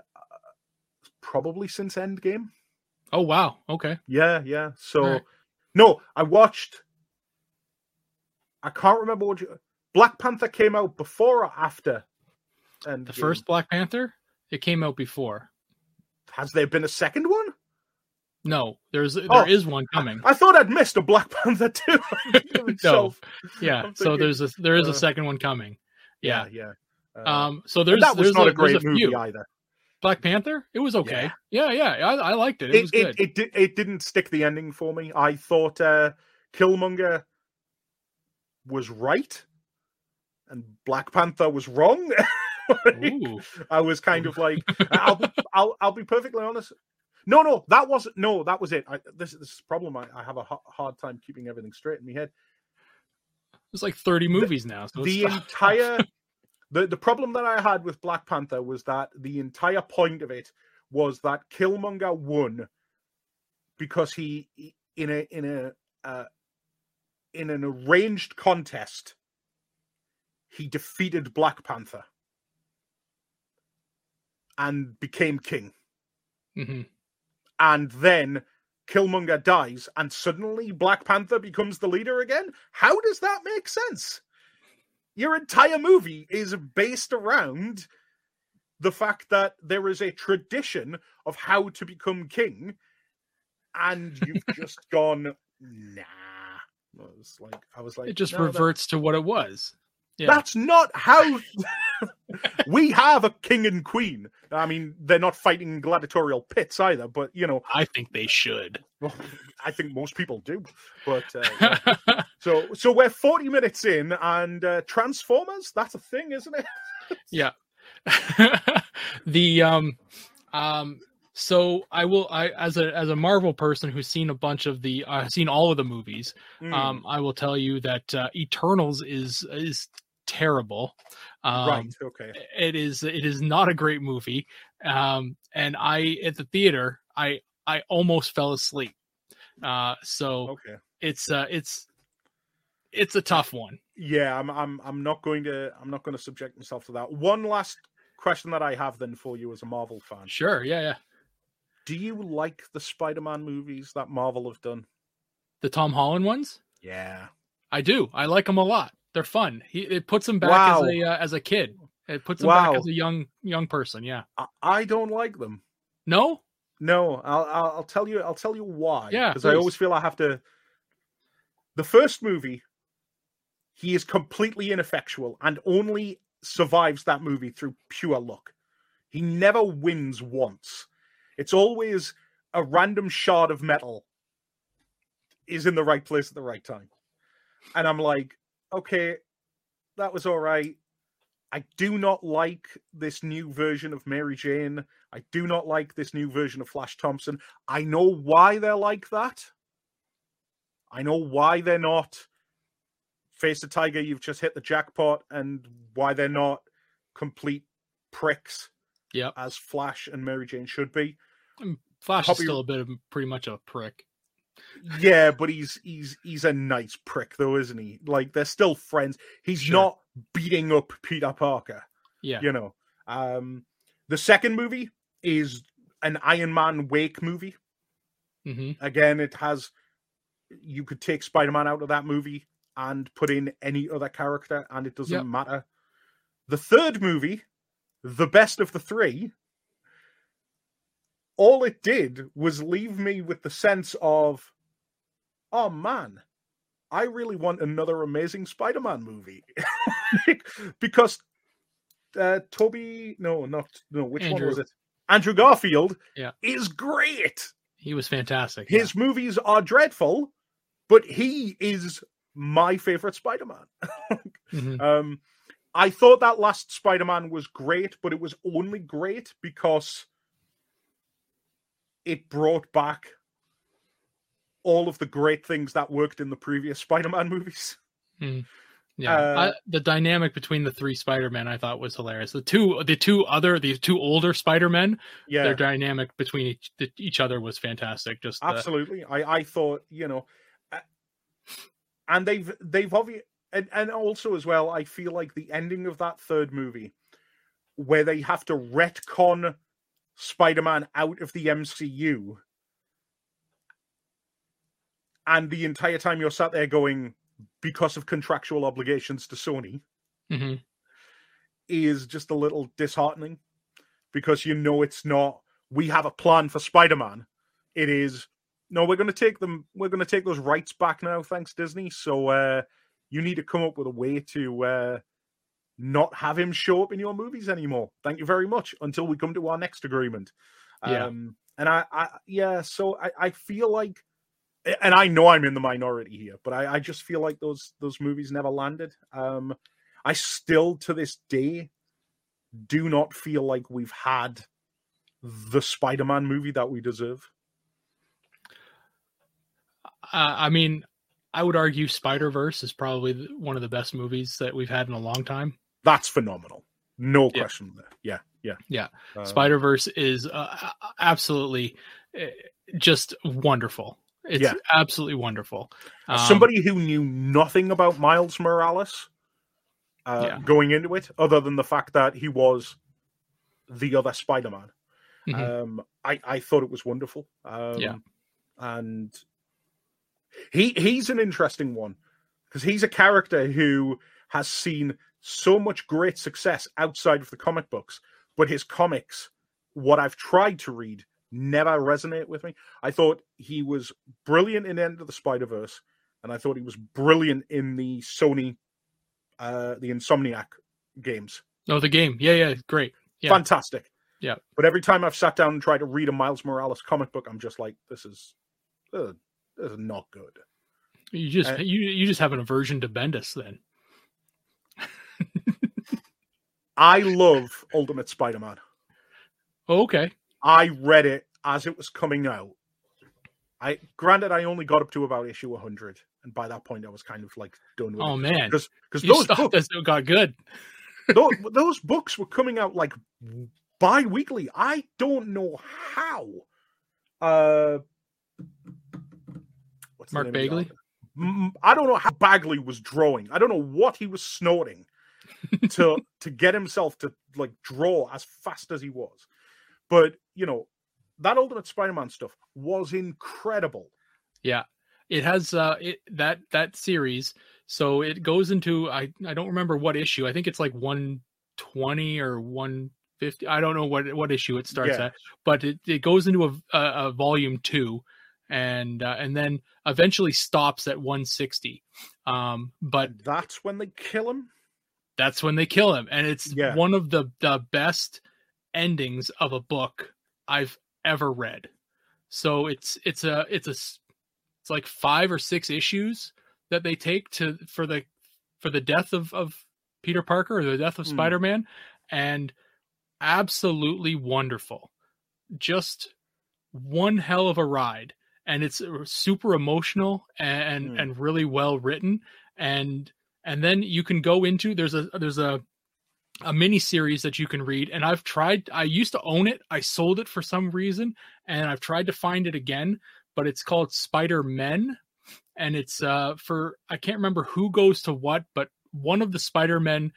probably since Endgame. Oh wow. Okay. Yeah, yeah. So Alright. no, I watched. I can't remember what you, Black Panther came out before or after. And The first Black Panther, it came out before. has there been a second one? No, there's there Oh. is one coming. I thought I'd missed a Black Panther too. no. Yeah. So there's a there is uh, a second one coming. Yeah. yeah, yeah. Uh, Um. So there's that was there's not a, there's great movie few. either. Black Panther. It was okay. Yeah. Yeah. I, I liked it. It, It was good. it, di- it didn't stick the ending for me. I thought uh, Killmonger was right, and Black Panther was wrong. Ooh. I was kind of like, I'll be, I'll, I'll be perfectly honest. No, no, that wasn't. No, that was it. I, this, this is the problem. I, I have a hard time keeping everything straight in my head. There's like 30 movies now. So the entire the the problem that I had with Black Panther was that the entire point of it was that Killmonger won because he in a in a uh, in an arranged contest he defeated Black Panther and became king Mhm. and then Killmonger dies, and suddenly Black Panther becomes the leader again. How does that make sense? Your entire movie is based around the fact that there is a tradition of how to become king, and you've just gone, nah. I was like, I was like, It just "No, that- reverts to what it was. Yeah. That's not how we have a king and queen. I mean, they're not fighting gladiatorial pits either, but you know, I think they should. well, I think most people do. But uh, yeah. so, so we're forty minutes in, and uh, Transformers. That's a thing, isn't it? yeah. the um um so I will I as a as a Marvel person who's seen a bunch of the uh, seen all of the movies, Hmm. um I will tell you that uh, Eternals is is terrible. Um right. Okay. it is it is not a great movie. Um and I at the theater I I almost fell asleep. Uh so Okay. it's uh it's it's a tough one. Yeah, I'm. I'm. I'm not going to. I'm not going to subject myself to that. One last question that I have then for you as a Marvel fan. Sure, yeah, yeah. Do you like the Spider-Man movies that Marvel have done? The Tom Holland ones? Yeah. I do. I like them a lot. They're fun. He it puts him back Wow. as a uh, as a kid. It puts him Wow. back as a young young person. Yeah. I, I don't like them. No. No, I'll, I'll I'll tell you I'll tell you why. Yeah, because I always feel I have to. The first movie, he is completely ineffectual and only survives that movie through pure luck. He never wins once. It's always a random shard of metal is in the right place at the right time, and I'm like, okay, that was all right. I do not like this new version of Mary Jane. I do not like this new version of Flash Thompson. I know why they're like that. I know why they're not Face the Tiger, you've just hit the jackpot, and why they're not complete pricks Yeah, as Flash and Mary Jane should be. Flash Copy- is still a bit of pretty much a prick. Yeah, but he's he's he's a nice prick though, isn't he? Like they're still friends. He's Sure. not beating up Peter Parker. Yeah. you know um the second movie is an iron man wake movie Mm-hmm. again it has you could take spider-man out of that movie and put in any other character and it doesn't Yep. matter the third movie the best of the three all it did was leave me with the sense of oh man i really want another amazing spider-man movie because uh tobey no not no which one was it andrew garfield Yeah. is great He was fantastic. his movies are dreadful but he is my favorite spider-man. Mhm. um, I thought that last Spider-Man was great, but it was only great because it brought back all of the great things that worked in the previous Spider-Man movies. Yeah, Uh, I, the dynamic between the three Spider-Men I thought was hilarious. The two, the two other, the two older Spider-Men, Yeah, their dynamic between each, each other was fantastic. Just the, absolutely. I I thought you know, and they've they've obviously and and also as well. I feel like the ending of that third movie, where they have to retcon Spider-Man out of the MCU, and the entire time you're sat there going because of contractual obligations to Sony Mhm. is just a little disheartening because you know it's not we have a plan for Spider-Man. It is no, we're going to take them we're going to take those rights back now thanks Disney. So uh you need to come up with a way to uh not have him show up in your movies anymore. Thank you very much until we come to our next agreement. Yeah. Um and I, I yeah, so I, I feel like and I know I'm in the minority here, but I, I just feel like those those movies never landed. Um I still to this day do not feel like we've had the Spider-Man movie that we deserve. Uh, I mean, I would argue Spider Verse is probably one of the best movies that we've had in a long time. That's phenomenal. No Yeah. question there. Yeah, yeah. Yeah. Um, Spider Verse is uh, absolutely uh, just wonderful. It's Yeah. absolutely wonderful. Um, somebody who knew nothing about Miles Morales uh, Yeah. going into it, other than the fact that he was the other Spider-Man, mhm. um, I, I thought it was wonderful. Um, Yeah. and he he's an interesting one because he's a character who has seen so much great success outside of the comic books, but his comics, what I've tried to read, never resonate with me. I thought he was brilliant in Into the Spider Verse, and I thought he was brilliant in the Sony, uh, the Insomniac games. Oh, the game, yeah, yeah, great, yeah. fantastic. Yeah. But every time I've sat down and tried to read a Miles Morales comic book, I'm just like, this is, uh, is not good. You just Uh, you you just have an aversion to Bendis then. I love Ultimate Spider-Man. Oh, okay. I read it as it was coming out. I granted I only got up to about issue 100, and by that point I was kind of like done with Oh it man, because because those books, got good. those, those books were coming out like bi-weekly. I don't know how. Uh, what's Mark name of the Bagley? I don't know how Bagley was drawing. I don't know what he was snorting to to get himself to like draw as fast as he was. But you know, that Ultimate Spider-Man stuff was incredible. Yeah, it has uh it that that series. So it goes into I I don't remember what issue. I think it's like one twenty or one fifty. I don't know what what issue it starts Yeah. at, but it, it goes into a, a, a volume two, and uh, and then eventually stops at one sixty. Um, but That's when they kill him. that's when they kill him and it's Yeah. one of the the best endings of a book i've ever read so it's it's a it's a it's like five or six issues that they take to for the for the death of of peter parker or the death of Hmm. spider-man and absolutely wonderful just one hell of a ride and it's uh, super emotional and Hmm. and really well written. And and then you can go into there's a there's a a mini series that you can read. And i've tried i used to own it. I sold it for some reason and i've tried to find it again but it's called spider men and it's uh for i can't remember who goes to what but one of the spider men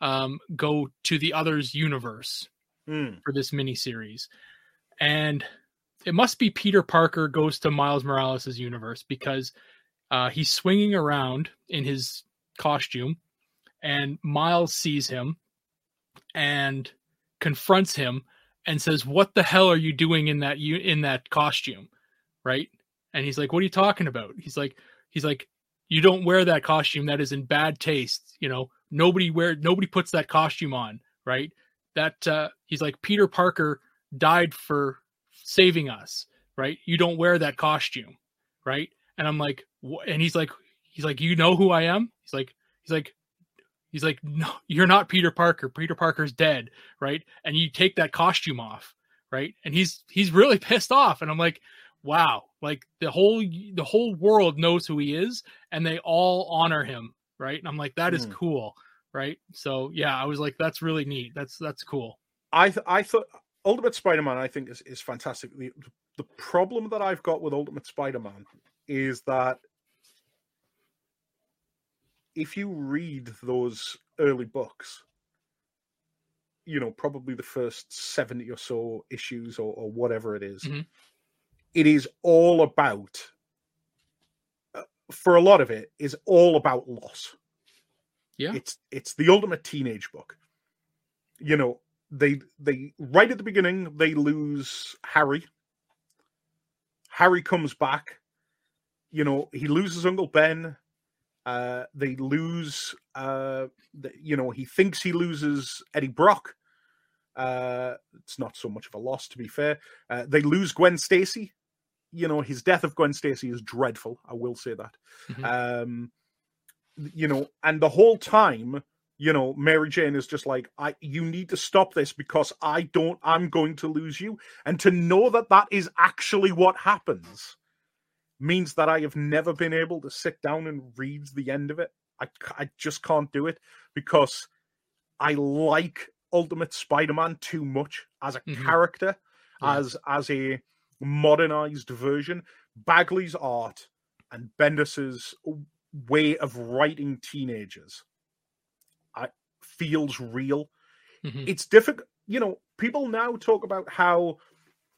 um go to the other's universe Hmm. for this mini series and it must be peter parker goes to miles morales' universe because uh, he's swinging around in his costume and miles sees him and confronts him and says what the hell are you doing in that in that costume? Right? And he's like what are you talking about? He's like he's like you don't wear that costume. That is in bad taste. You know nobody wear nobody puts that costume on. Right? That uh he's like peter parker died for saving us right? You don't wear that costume right? And i'm like wh- and he's like he's like you know who i am? He's like he's like he's like no you're not peter parker. Peter parker's dead right? And you take that costume off right? And he's he's really pissed off. And i'm like wow like the whole the whole world knows who he is and they all honor him right? And i'm like that is Hmm. cool right? So yeah i was like that's really neat. That's that's cool. I th- I thought Ultimate Spider-Man I think is, is fantastic. The, the problem that I've got with Ultimate Spider-Man is that if you read those early books, you know, probably the first 70 or so issues or, or whatever it is, Mhm. it is all about uh, for a lot of it is all about loss. Yeah. It's it's the ultimate teenage book. You know, they they right at the beginning they lose Harry. Harry comes back. You know, he loses Uncle Ben. Uh, they lose. Uh, the, you know, he thinks he loses Eddie Brock. Uh, it's not so much of a loss, to be fair. Uh, they lose Gwen Stacy. You know, his death of Gwen Stacy is dreadful. I will say that. Mhm. Um, you know, and the whole time, you know, Mary Jane is just like, I, you need to stop this because I don't, I'm going to lose you. And to know that that is actually what happens means that I have never been able to sit down and read the end of it. I, I just can't do it because I like Ultimate Spider-Man too much as a Mhm. character, Yeah. as as a modernized version. Bagley's art and Bendis's way of writing teenagers feels real. Mhm. It's difficult, you know. People now talk about how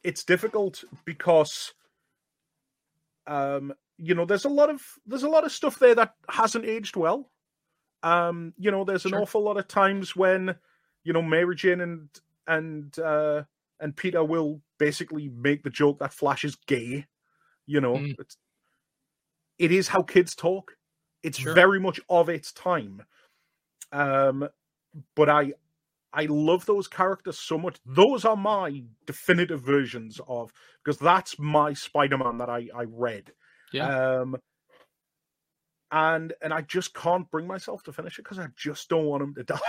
it's difficult because, um, you know, there's a lot of there's a lot of stuff there that hasn't aged well. Um, you know, there's an Sure. awful lot of times when, you know, Mary Jane and and uh, and Peter will basically make the joke that Flash is gay. You know, Mm. it's, it is how kids talk. It's Sure. very much of its time. Um, but I I love those characters so much. Those are my definitive versions of because that's my Spider-Man that I I read. Yeah. Um, and and I just can't bring myself to finish it because I just don't want him to die.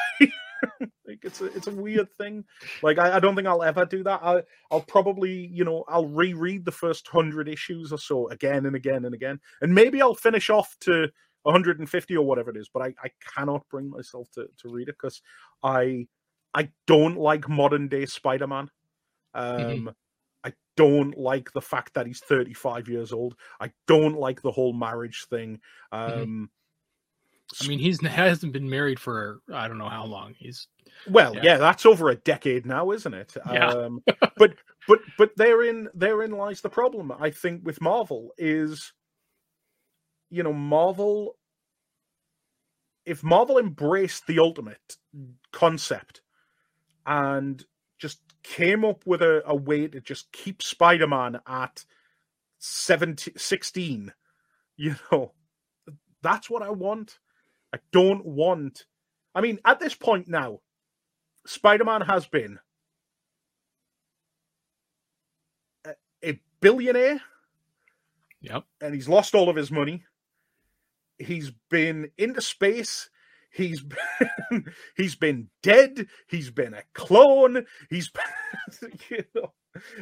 like it's a it's a weird thing. Like I, I don't think I'll ever do that. I I'll probably you know I'll reread the first hundred issues or so again and again and again, and maybe I'll finish off to 150 or whatever it is. But I I cannot bring myself to to read it because I I don't like modern day Spider Man. Um, Mhm. I don't like the fact that he's 35 years old. I don't like the whole marriage thing. Mhm. Um, I mean, he's hasn't been married for I don't know how long. He's well, yeah. yeah. that's over a decade now, isn't it? Yeah. Um, but but but therein therein lies the problem. I think with Marvel is, you know, Marvel. If Marvel embraced the ultimate concept and just came up with a, a way to just keep Spider-Man at 17, 16, you know, that's what I want. I don't want. I mean, at this point now, Spider Man has been a, a billionaire yep. and he's lost all of his money. He's been into space. He's been, he's been dead. He's been a clone. He's been, you know,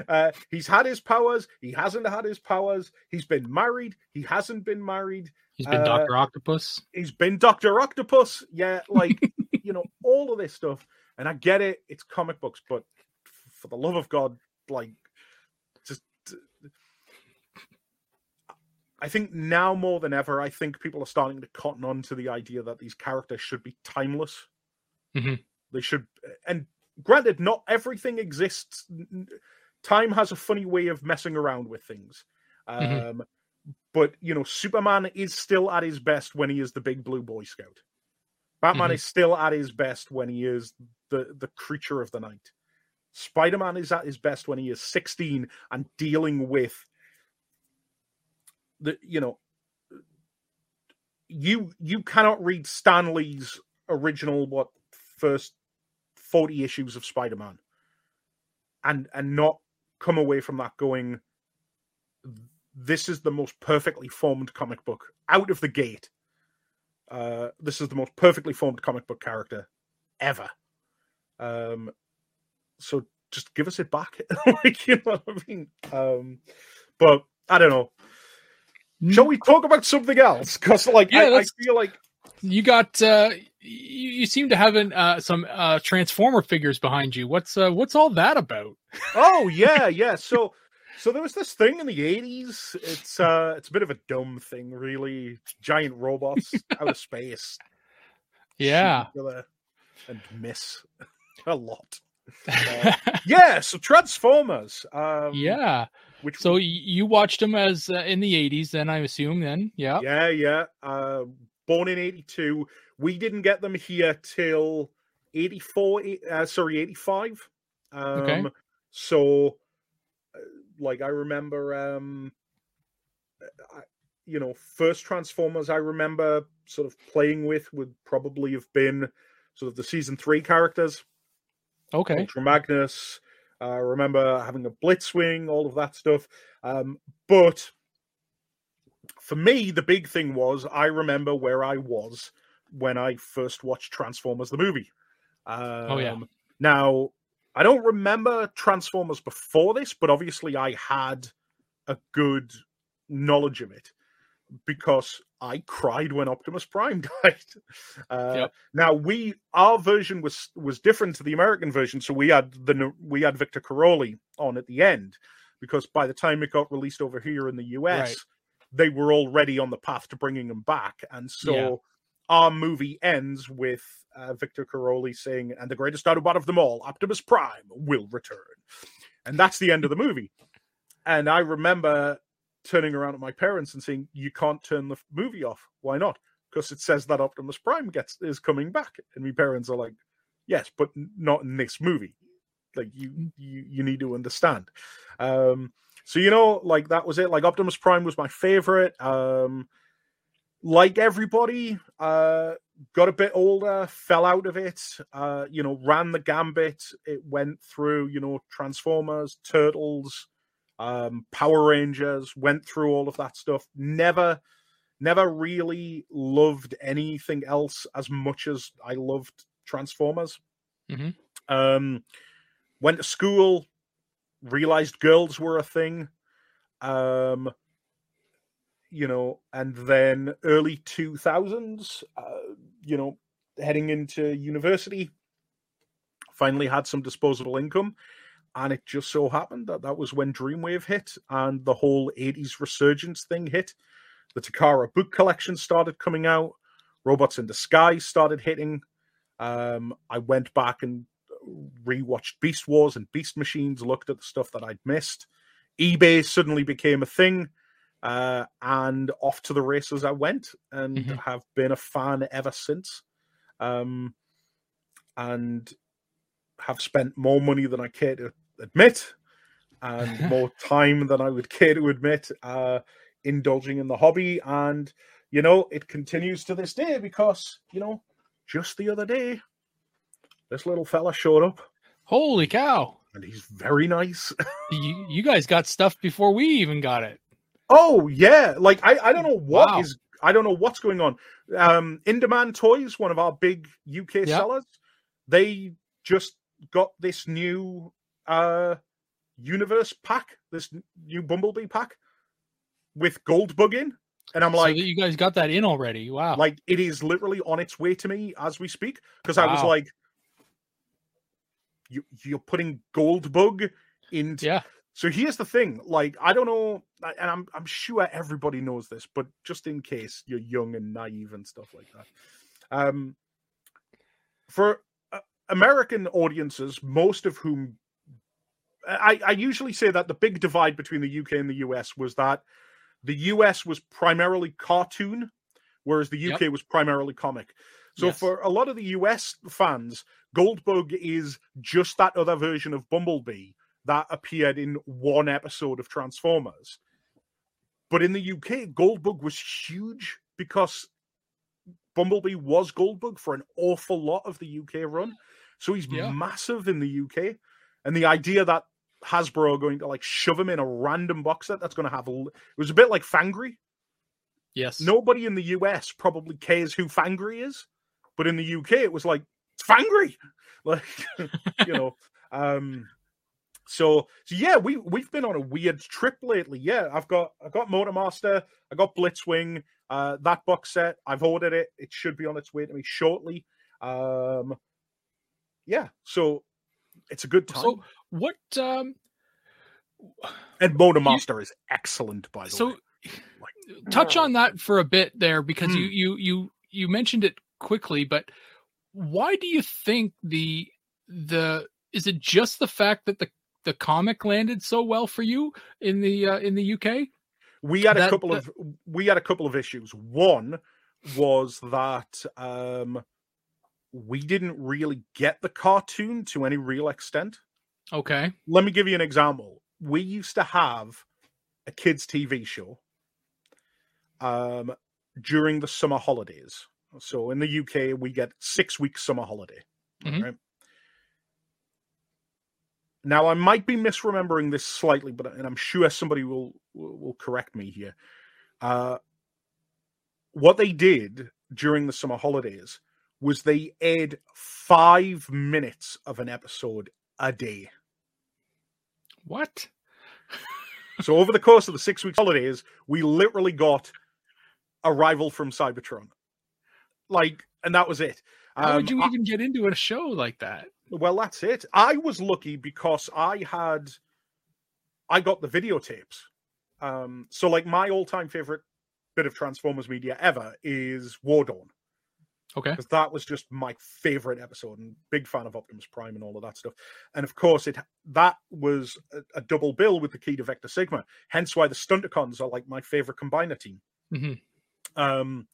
uh, he's had his powers. He hasn't had his powers. He's been married. He hasn't been married. He's been Uh, Doctor Octopus. he's been Doctor Octopus. Yeah, like you know, all of this stuff. And I get it, it's comic books, but for the love of God, like just I think now more than ever, I think people are starting to cotton on to the idea that these characters should be timeless. Mhm. They should and granted, not everything exists. Time has a funny way of messing around with things. Um, Mhm. but you know, Superman is still at his best when he is the big blue boy scout. Batman Mhm. is still at his best when he is the the creature of the night. Spider-Man is at his best when he is 16 and dealing with the you know you you cannot read Stanley's original what first 40 issues of Spider-Man and and not come away from that going this is the most perfectly formed comic book out of the gate. Uh, this is the most perfectly formed comic book character ever. Um, so just give us it back, like you know what I mean. Um, but I don't know. Shall we talk about something else? Because like Yeah, I, I feel like You got uh you, you seem to have an, uh, some uh transformer figures behind you. What's uh what's all that about? oh yeah, yeah. So so there was this thing in the eighties. It's uh it's a bit of a dumb thing, really. Giant robots out of space. Yeah. shoot each other and miss a lot. Uh, yeah, so Transformers. Um, yeah. Which So you watched them as uh, in the 80s then I assume then. Yeah. yeah, yeah. Uh, born in '82. We didn't get them here till '84. Uh, sorry, '85. Um, Okay. So, uh, like, I remember, um, I, you know, first Transformers I remember sort of playing with would probably have been sort of the season three characters. Okay. Ultra Magnus. I remember having a Blitzwing, all of that stuff. Um, but for me, the big thing was I remember where I was when I first watched Transformers the movie. Um, Oh, yeah. Now, I don't remember Transformers before this, but obviously I had a good knowledge of it because I cried when Optimus Prime died. Uh, Yep. Now we our version was was different to the American version, so we had the we had Victor Caroli on at the end because by the time it got released over here in the US, Right. they were already on the path to bringing him back, and so Yeah. our movie ends with uh, Victor Caroli saying, "And the greatest Autobot of them all, Optimus Prime, will return," and that's the end of the movie. And I remember turning around at my parents and saying, "You can't turn the movie off. Why not? Because it says that Optimus Prime gets is coming back." And my parents are like, "Yes, but not in this movie. like you you you need to understand. Um, so you know, like that was it. Like Optimus Prime was my favorite. Um, like everybody, uh, got a bit older, fell out of it. Uh, you know, ran the gambit. It went through, you know, Transformers, Turtles, um, Power Rangers. Went through all of that stuff. Never, never really loved anything else as much as I loved Transformers. Mhm. Um, went to school, realized girls were a thing. Um, you know, and then early 2000s, uh, you know, heading into university, finally had some disposable income. And it just so happened that that was when Dreamwave hit and the whole 80s resurgence thing hit. The Takara book collection started coming out, Robots in Disguise started hitting. Um, I went back and rewatched Beast Wars and Beast Machines, looked at the stuff that I'd missed. eBay suddenly became a thing uh, and off to the races I went, and Mhm. have been a fan ever since. Um, and have spent more money than I care to admit, and more time than I would care to admit, uh, indulging in the hobby. And you know, it continues to this day because you know, just the other day, this little fella showed up, Holy cow! and he's very nice. You you guys got stuff before we even got it. Oh yeah, like I, I don't know what is Wow. I don't know what's going on. Um In Demand Toys, one of our big UK Yeah. sellers, they just got this new uh universe pack, this new Bumblebee pack with Goldbug in. And I'm like, that you guys got that in already. Wow. like it is literally on its way to me as we speak. Because I was like, you you're putting Goldbug into yeah. so here's the thing, like I don't know, and I'm I'm sure everybody knows this, but just in case you're young and naive and stuff like that, um, for uh, American audiences, most of whom I, I usually say that the big divide between the UK and the US was that the US was primarily cartoon, whereas the UK Yep. was primarily comic. So Yes. for a lot of the US fans, Goldbug is just that other version of Bumblebee that appeared in one episode of Transformers. But in the UK, Goldbug was huge because Bumblebee was Goldbug for an awful lot of the UK run. So he's Yeah. massive in the UK. And the idea that Hasbro going to like shove him in a random box set that's going to have a, l- it was a bit like Fangry. Yes. Nobody in the US probably cares who Fangry is, but in the UK it was like it's Fangry, like you know. Um, so so yeah, we we've been on a weird trip lately. Yeah, I've got I got Motormaster, I got Blitzwing, uh, that box set. I've ordered it. It should be on its way to me shortly. Um, yeah, so it's a good time. So what? Um. and Motormaster is excellent, by the way. So way. touch on that for a bit there because Hmm. you you you you mentioned it quickly, but why do you think the the is it just the fact that the the comic landed so well for you in the uh, in the UK? we had a couple that- of we had a couple of issues one was that um we didn't really get the cartoon to any real extent. Okay. let me give you an example. We used to have a kids tv show um during the summer holidays. So in the uk we get six weeks summer holiday Mhm. right? Now i might be misremembering this slightly but and i'm sure somebody will will, will correct me here. Uh what they did during the summer holidays was they aired five minutes of an episode a day What? so over the course of the six weeks holidays, we literally got Arrival from Cybertron. Like, and that was it. How would Um, you I- even get into a show like that? well, that's it. I was lucky because I had, I got the videotapes. Um, so like my all-time favorite bit of Transformers media ever is War Dawn. Okay. because that was just my favorite episode and big fan of Optimus Prime and all of that stuff. And of course, it that was a, a double bill with the key to Vector Sigma. Hence why the Stunticons are like my favorite combiner team. Mhm. Um,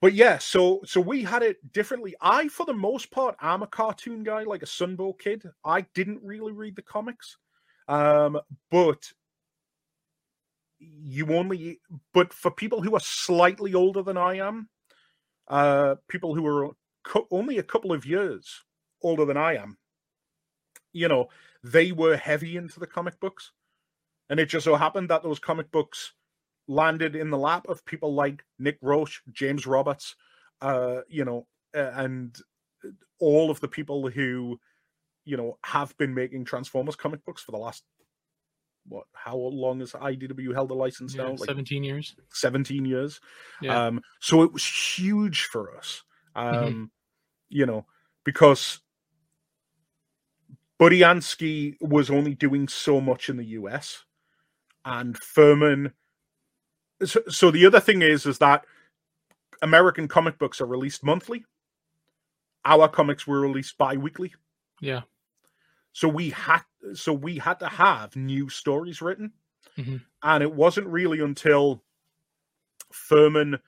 but yeah, so so we had it differently. I, for the most part, am a cartoon guy, like a Sunbow kid. I didn't really read the comics, um, but you only. But for people who are slightly older than I am, uh, people who are co- only a couple of years older than I am, you know, they were heavy into the comic books, and it just so happened that those comic books landed in the lap of people like Nick Roche, James Roberts, uh, you know, and all of the people who, you know, have been making Transformers comic books for the last what? How long has IDW held the license Yeah, now? Like Seventeen years. 17 years. Yeah. Um, so it was huge for us. Um, Mhm. you know, because Budiansky was only doing so much in the US and Furman. So, so the other thing is, is that American comic books are released monthly. Our comics were released bi-weekly. yeah. So we had so we had to have new stories written. Mhm. And it wasn't really until Furman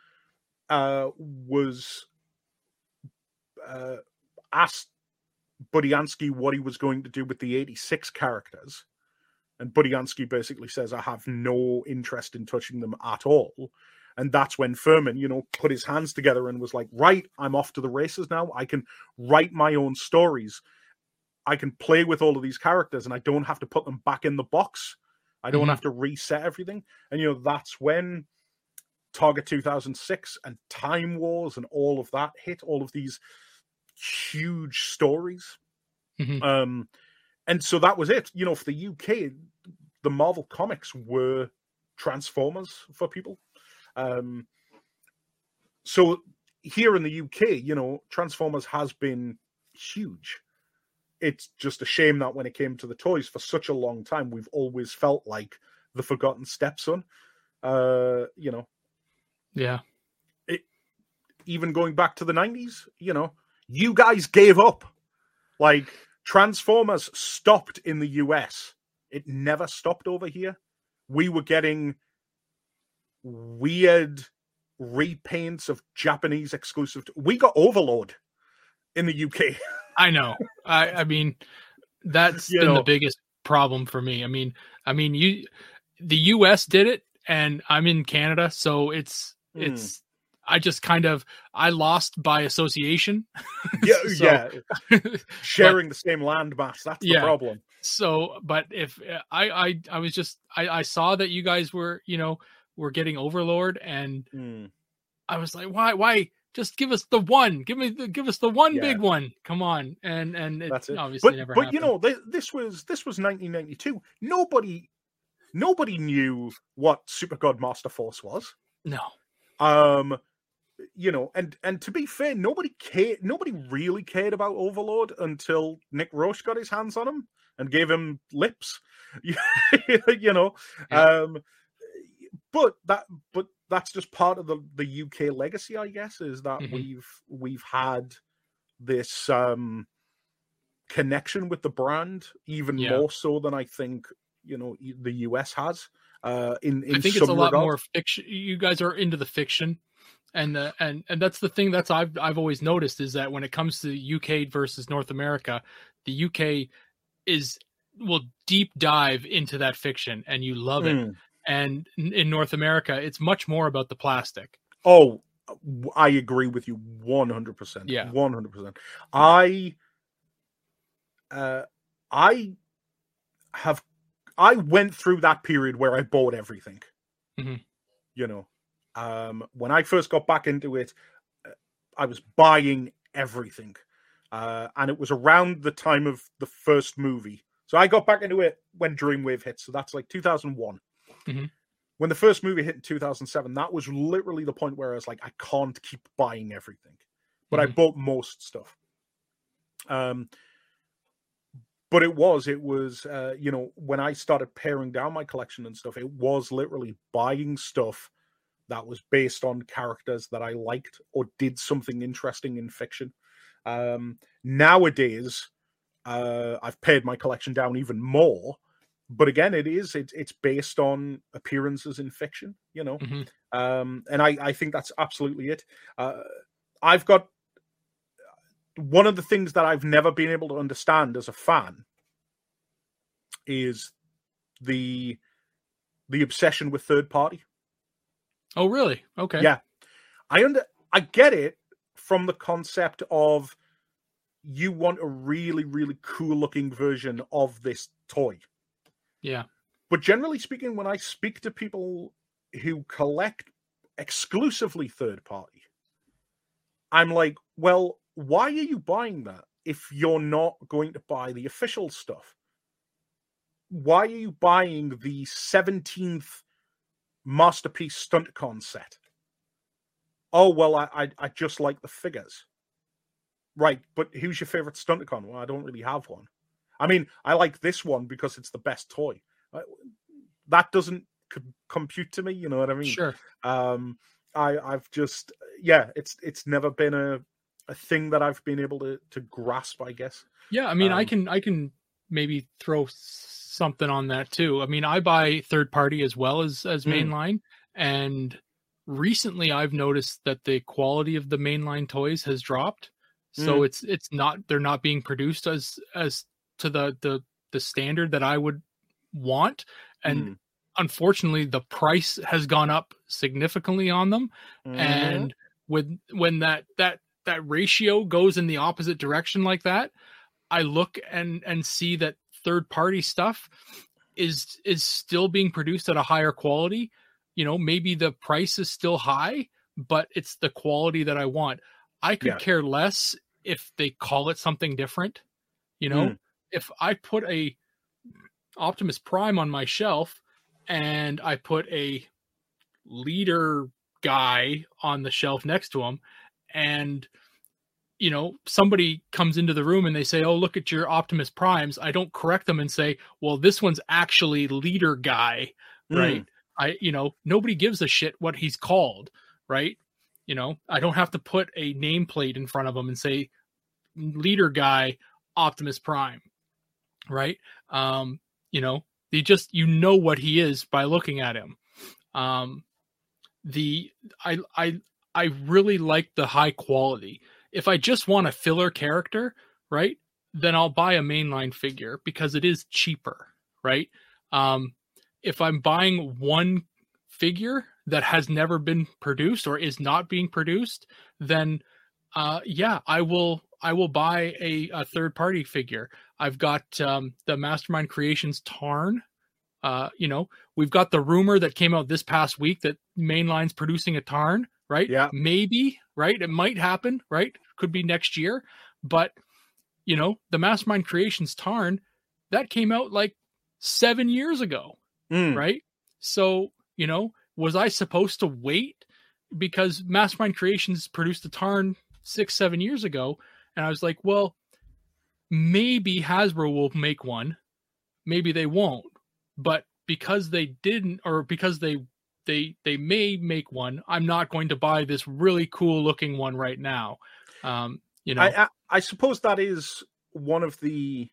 uh, was uh, asked Budiansky what he was going to do with the 86 characters. And Budiansky basically says, I have no interest in touching them at all. And that's when Furman, you know, put his hands together and was like, right, I'm off to the races now. I can write my own stories. I can play with all of these characters and I don't have to put them back in the box. I don't Mhm. have to reset everything. And, you know, that's when Target 2006 and Time Wars and all of that hit, all of these huge stories. Mhm. Um, and so that was it. You know, for the UK, the Marvel comics were Transformers for people. Um, so here in the UK, you know, Transformers has been huge. It's just a shame that when it came to the toys for such a long time, we've always felt like the forgotten stepson. Uh, you know, Yeah. even going back to the 90s, you know, you guys gave up. Like Transformers stopped in the US. It never stopped over here. We were getting weird repaints of Japanese exclusive. We got Overlord in the UK. I know. I I mean, that's You been know. the biggest problem for me. I mean, I mean, you, the U.S. did it, and I'm in Canada, so it's Hmm. it's. I just kind of I lost by association. yeah, So- yeah. Sharing the same land mass. That's the Yeah. problem. so, but if I I I was just I I saw that you guys were you know were getting Overlord, and Mm. I was like, why why just give us the one, give me the give us the one Yeah. big one, come on, and and it That's it. obviously but never. but you know this, this was this was 1992. Nobody nobody knew what Super God Master Force was. no, Um, you know, and and to be fair, nobody cared. Nobody really cared about Overlord until Nick Roche got his hands on him and gave him lips. you know, Yeah. um, but that but that's just part of the the UK legacy, I guess, is that Mhm. we've we've had this um connection with the brand even Yeah. more so than I think you know the US has. Uh, in in I think it's a lot more fiction. You guys are into the fiction, and uh, and and that's the thing that's I've I've always noticed is that when it comes to UK versus North America, the UK is will deep dive into that fiction, and you love it. Mm. And in North America, it's much more about the plastic. Oh, I agree with you 100%. Yeah. 100%. I uh I have I went through that period where I bought everything. Mhm. You know, um when I first got back into it, uh, I was buying everything. Uh and it was around the time of the first movie. So I got back into it when Dreamwave hit, so that's like 2001 when the first movie hit in 2007, that was literally the point where I was like, I can't keep buying everything. But I Mhm. bought most stuff. Um, but it was, it was, uh, you know, when I started paring down my collection and stuff, it was literally buying stuff that was based on characters that I liked or did something interesting in fiction. Um, nowadays, uh, I've pared my collection down even more but again, it is it, it's based on appearances in fiction, you know, Mhm. um, and I I think that's absolutely it. Uh, I've got one of the things that I've never been able to understand as a fan is the the obsession with third party. Oh, really? Okay. Yeah. I under I get it from the concept of you want a really really cool looking version of this toy. Yeah. But generally speaking when I speak to people who collect exclusively third party I'm like, "Well, why are you buying that if you're not going to buy the official stuff? Why are you buying the 17th masterpiece Stunticon set?" Oh well, I, I I just like the figures. Right, but who's your favorite Stunticon? Well, I don't really have one. I mean, I like this one because it's the best toy. That doesn't c- compute to me. You know what I mean? Sure. Um, I I've just yeah, it's it's never been a a thing that I've been able to to grasp. I guess. Yeah, I mean, I Um, can I can maybe throw something on that too. I mean, I buy third party as well as as Mm. mainline, and recently I've noticed that the quality of the mainline toys has dropped. So Mm. it's it's not they're not being produced as as to the the the standard that I would want, and Mm. unfortunately the price has gone up significantly on them Mhm. and when when that that that ratio goes in the opposite direction like that i look and and see that third party stuff is is still being produced at a higher quality you know maybe the price is still high but it's the quality that i want i could Yeah. care less if they call it something different you know Mm. If i put a optimus prime on my shelf and i put a leader guy on the shelf next to him and you know somebody comes into the room and they say oh look at your optimus primes i don't correct them and say well this one's actually leader guy hmm. right? I you know nobody gives a shit what he's called right? You know i don't have to put a nameplate in front of him and say leader guy optimus prime right? Um you know you just you know what he is by looking at him. Um the i i i really like the high quality. If i just want a filler character right then i'll buy a mainline figure because it is cheaper right? Um if i'm buying one figure that has never been produced or is not being produced then uh yeah i will i will buy a, a third party figure i've got um the mastermind creations tarn uh you know we've got the rumor that came out this past week that mainline's producing a tarn right Yeah. maybe right it might happen right could be next year but you know the mastermind creations tarn that came out like seven years ago Mm. right? So, you know, was I supposed to wait because Mastermind Creations produced a Tarn six, seven years ago? And I was like, well, maybe Hasbro will make one, maybe they won't. But because they didn't, or because they they they may make one, I'm not going to buy this really cool looking one right now. Um, you know, I, I I suppose that is one of the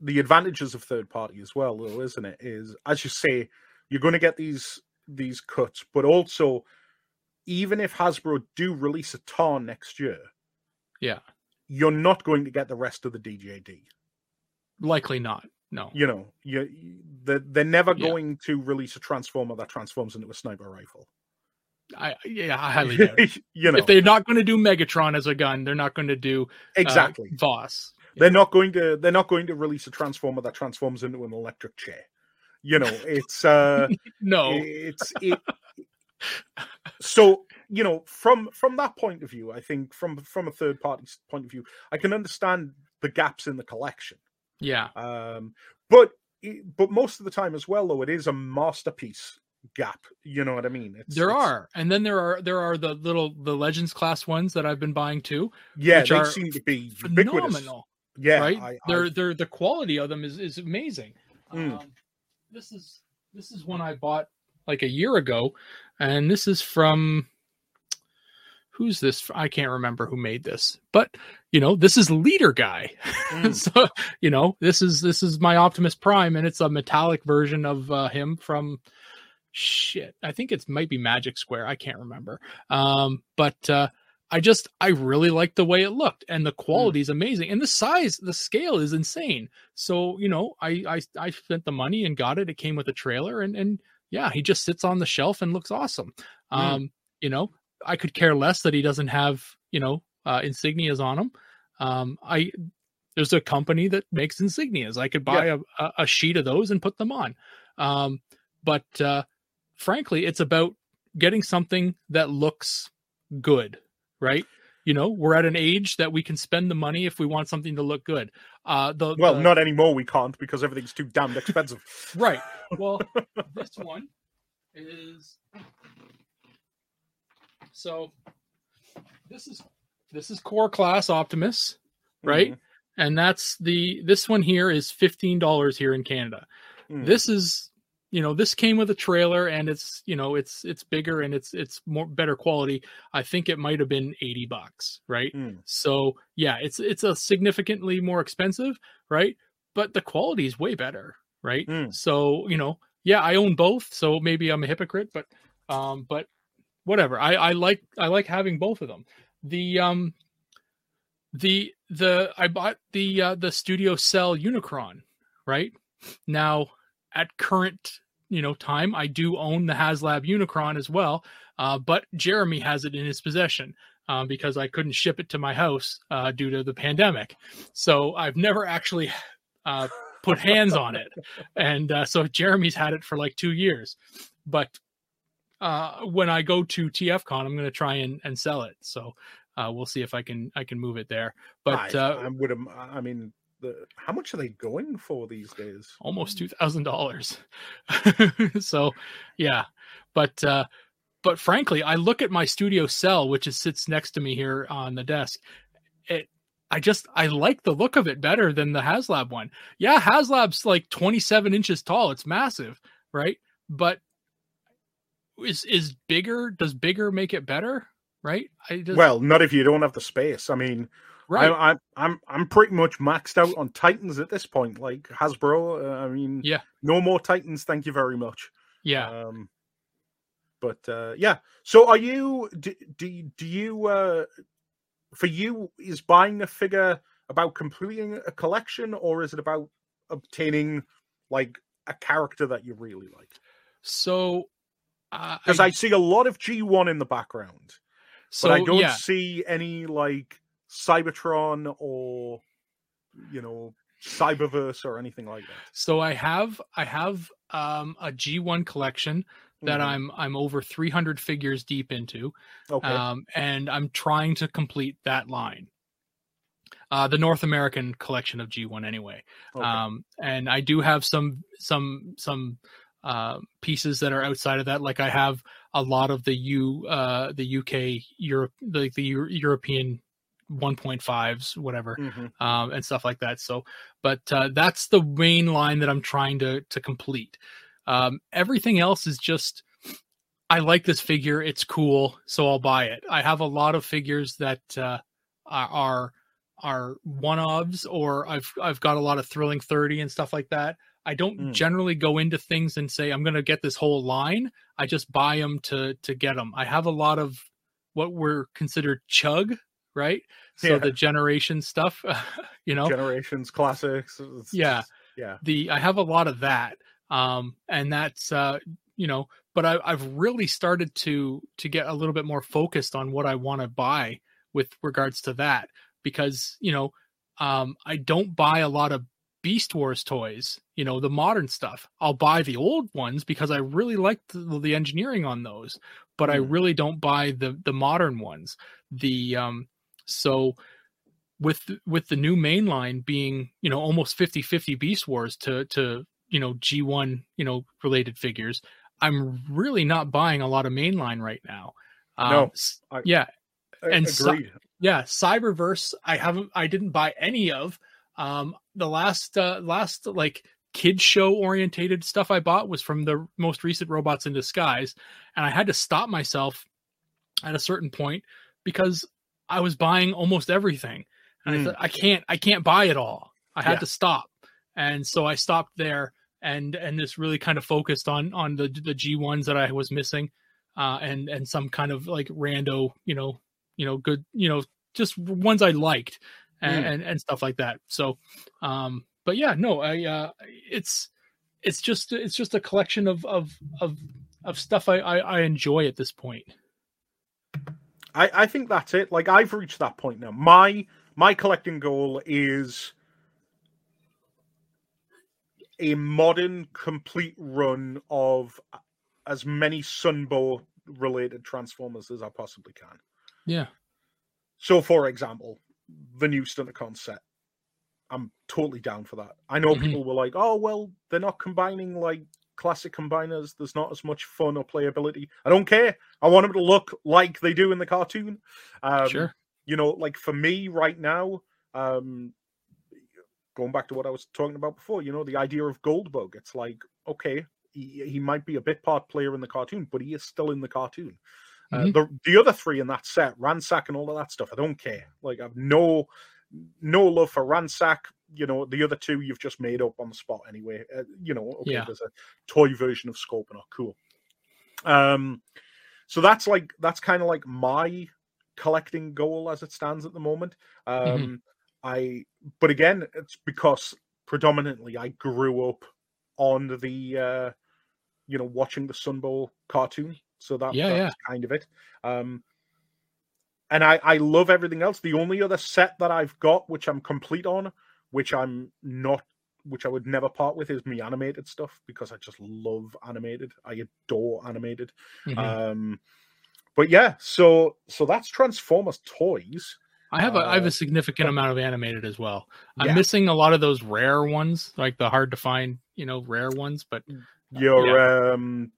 the advantages of third party as well, though, isn't it? Is as you say, you're going to get these these cuts, but also even if Hasbro do release a Tarn next year, Yeah. You're not going to get the rest of the DJD. likely not. No. You know, you they're, they're never Yeah. going to release a transformer that transforms into a sniper rifle. I yeah, I highly doubt it. you know, If they're not going to do Megatron as a gun, they're not going to do uh, exactly. Vos. They're not going to they're not going to release a transformer that transforms into an electric chair. You know, it's uh No. it's it, so you know from from that point of view i think from from a third party point of view i can understand the gaps in the collection Yeah. um but but most of the time as well though it is a masterpiece gap you know what i mean it's, There it's- are, and then there are there are the little the Legends class ones that I've been buying too. yeah which they are seem to be ubiquitous Phenomenal, yeah right? I, they're they're the quality of them is is amazing. Mm. Um, this is this is one I bought like a year ago, and this is from who's this? I can't remember who made this, but you know, this is leader guy. Mm. so, you know, this is, this is my Optimus Prime and it's a metallic version of uh, him from shit. I think it's might be Magic Square. I can't remember. Um, but, uh, I just I really like the way it looked and the quality is mm. amazing and the size the scale is insane. So you know I I I spent the money and got it. It came with a trailer and and yeah he just sits on the shelf and looks awesome. Mm. Um you know I could care less that he doesn't have you know uh, insignias on him. Um I there's a company that makes insignias. I could buy yeah. a, a sheet of those and put them on. Um but uh frankly it's about getting something that looks good right? You know, we're at an age that we can spend the money if we want something to look good. Uh, the well, the... not anymore. We can't because everything's too damned expensive. right. Well, this one is so. This is this is core class Optimus, right? Mm-hmm. And that's the this one here is fifteen dollars here in Canada. Mm. This is you know this came with a trailer and it's you know it's it's bigger and it's it's more better quality i think it might have been 80 bucks right mm. so yeah it's it's a significantly more expensive right but the quality is way better right mm. so you know yeah i own both so maybe i'm a hypocrite but um but whatever. I i like i like having both of them. The um the the i bought the uh the studio cell unicron right? Now at current you know time i do own the haslab unicron as well uh, but jeremy has it in his possession uh, because i couldn't ship it to my house uh, due to the pandemic. So i've never actually uh, put hands on it. And uh, so jeremy's had it for like two years. But uh, when i go to tfcon i'm going to try and, and sell it so uh, we'll see if i can i can move it there but I, I would i mean the how much are they going for these days? Almost two thousand dollars. so, yeah, but uh, but frankly, I look at my studio cell, which is sits next to me here on the desk. It, I just I like the look of it better than the HasLab one. Yeah, HasLab's like twenty seven inches tall. It's massive, right? But is is bigger? Does bigger make it better? Right? I just, well, not if you don't have the space. I mean, Right. I, am I'm I'm pretty much maxed out on Titans at this point. Like Hasbro, uh, I mean, yeah, no more Titans. Thank you very much. Yeah. Um, but uh, yeah. So are you? Do do, do you? Uh, for you, is buying a figure about completing a collection, or is it about obtaining like a character that you really like? So, because uh, I, I, see a lot of G one in the background, so, but I don't yeah. see any like Cybertron or you know Cyberverse or anything like that. So I have I have um, a G1 collection that mm-hmm. I'm I'm over 300 figures deep into. Okay. Um, and I'm trying to complete that line. Uh, the North American collection of G1 anyway. Okay. Um, and I do have some some some uh, pieces that are outside of that. Like I have a lot of the U uh, the UK Europe like the, the Euro- European 1.5s whatever mm-hmm. um, and stuff like that. So but uh, that's the main line that i'm trying to to complete. Um, everything else is just i like this figure. It's cool. So i'll buy it. I have a lot of figures that uh, are are one ofs or i've i've got a lot of thrilling 30 and stuff like that i don't mm. generally go into things and say i'm going to get this whole line i just buy them to to get them i have a lot of what were considered chug right? So yeah. the generation stuff, you know, generations classics. Yeah, yeah. The I have a lot of that, um, and that's uh, you know, but I, I've really started to to get a little bit more focused on what I want to buy with regards to that because you know, um, I don't buy a lot of Beast Wars toys, you know, the modern stuff. I'll buy the old ones because I really like the, the engineering on those, but mm. I really don't buy the the modern ones. The um so with with the new mainline being, you know, almost 50-50 Beast Wars to to, you know, G1, you know, related figures, I'm really not buying a lot of mainline right now. Um, no, I, yeah, and so, yeah, Cyberverse, I haven't, I didn't buy any of. Um, the last, uh, last like kids show orientated stuff I bought was from the most recent Robots in Disguise, and I had to stop myself at a certain point because I was buying almost everything. And I Mm. thought I can't I can't buy it all. I had Yeah. to stop. And so I stopped there and and just really kind of focused on on the the G ones that I was missing. Uh and and some kind of like rando, you know, you know, good, you know, just ones I liked and, Mm. and, and stuff like that. So um but yeah, no, I uh it's it's just it's just a collection of of of of stuff I, I, I enjoy at this point. I, I think that's it. Like I've reached that point now. My my collecting goal is a modern complete run of as many Sunbow related Transformers as I possibly can. Yeah. So for example, the new Stunticon set. I'm totally down for that. I know Mhm. people were like, oh well, they're not combining like classic combiners. There's not as much fun or playability. I don't care. I want them to look like they do in the cartoon. Um, sure. you know, like for me right now, um, going back to what I was talking about before, you know, the idea of Goldbug. It's like, okay, he, he might be a bit part player in the cartoon, but he is still in the cartoon. Uh, Mhm. the the other three in that set, Ransack and all of that stuff, I don't care. Like I've no no love for Ransack. You know, the other two you've just made up on the spot anyway. Uh, you know, okay, Yeah. there's a toy version of Scorponok, cool. Um, so that's like that's kind of like my collecting goal as it stands at the moment. Um, Mhm. I, but again, it's because predominantly I grew up on the, uh, you know, watching the Sunbow cartoon. So that, Yeah, that's kind of it. Um, and I, I love everything else. The only other set that I've got, which I'm complete on, which I'm not, which I would never part with, is me animated stuff because I just love animated. I adore animated. Mhm. Um, but yeah, so so that's Transformers toys. I have a I have uh, a significant amount of animated as well. I'm Yeah. missing a lot of those rare ones, like the hard to find, you know, rare ones. But Your um,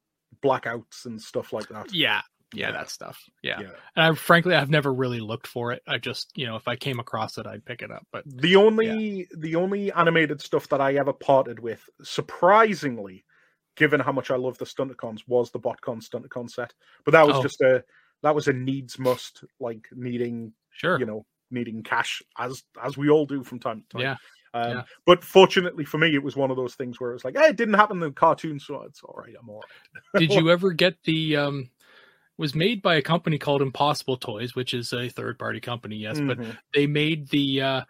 blackouts and stuff like that. yeah, yeah, that stuff. Yeah. Yeah. and I frankly I've never really looked for it. I just you know if I came across it, I'd pick it up. But The only the only animated stuff that I ever parted with, surprisingly, given how much I love the Stunticons, was the BotCon Stunticon set. But that was Oh. just a that was a needs must, like needing sure, you know needing cash as as we all do from time to time. yeah, Um, yeah. But fortunately for me, it was one of those things where it was like, hey, it didn't happen in the cartoon, so it's all right. I'm all right. did you ever get the um was made by a company called Impossible Toys, which is a third party company, yes, but Mhm. they made the uh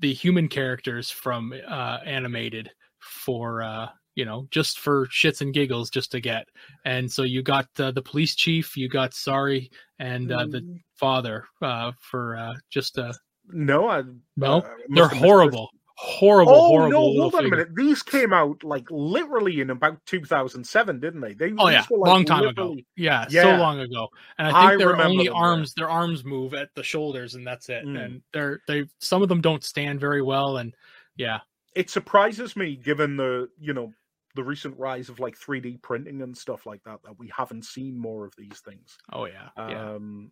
the human characters from uh animated for uh you know just for shits and giggles just to get and so you got uh, the police chief you got Sari and uh, the Mm, father uh for uh just uh no, I no uh, they're have missed this. horrible horrible Oh horrible no! Hold on a minute. These came out like literally in about 2007, didn't they? They Oh yeah, were, like, long time ago. literally- Yeah, so long ago. And I I think their only yeah. arms, their arms move at the shoulders, and that's it. Mm. And they're they some of them don't stand very well. And yeah, It surprises me, given the you know the recent rise of like 3D printing and stuff like that, that we haven't seen more of these things. oh yeah, yeah. Um,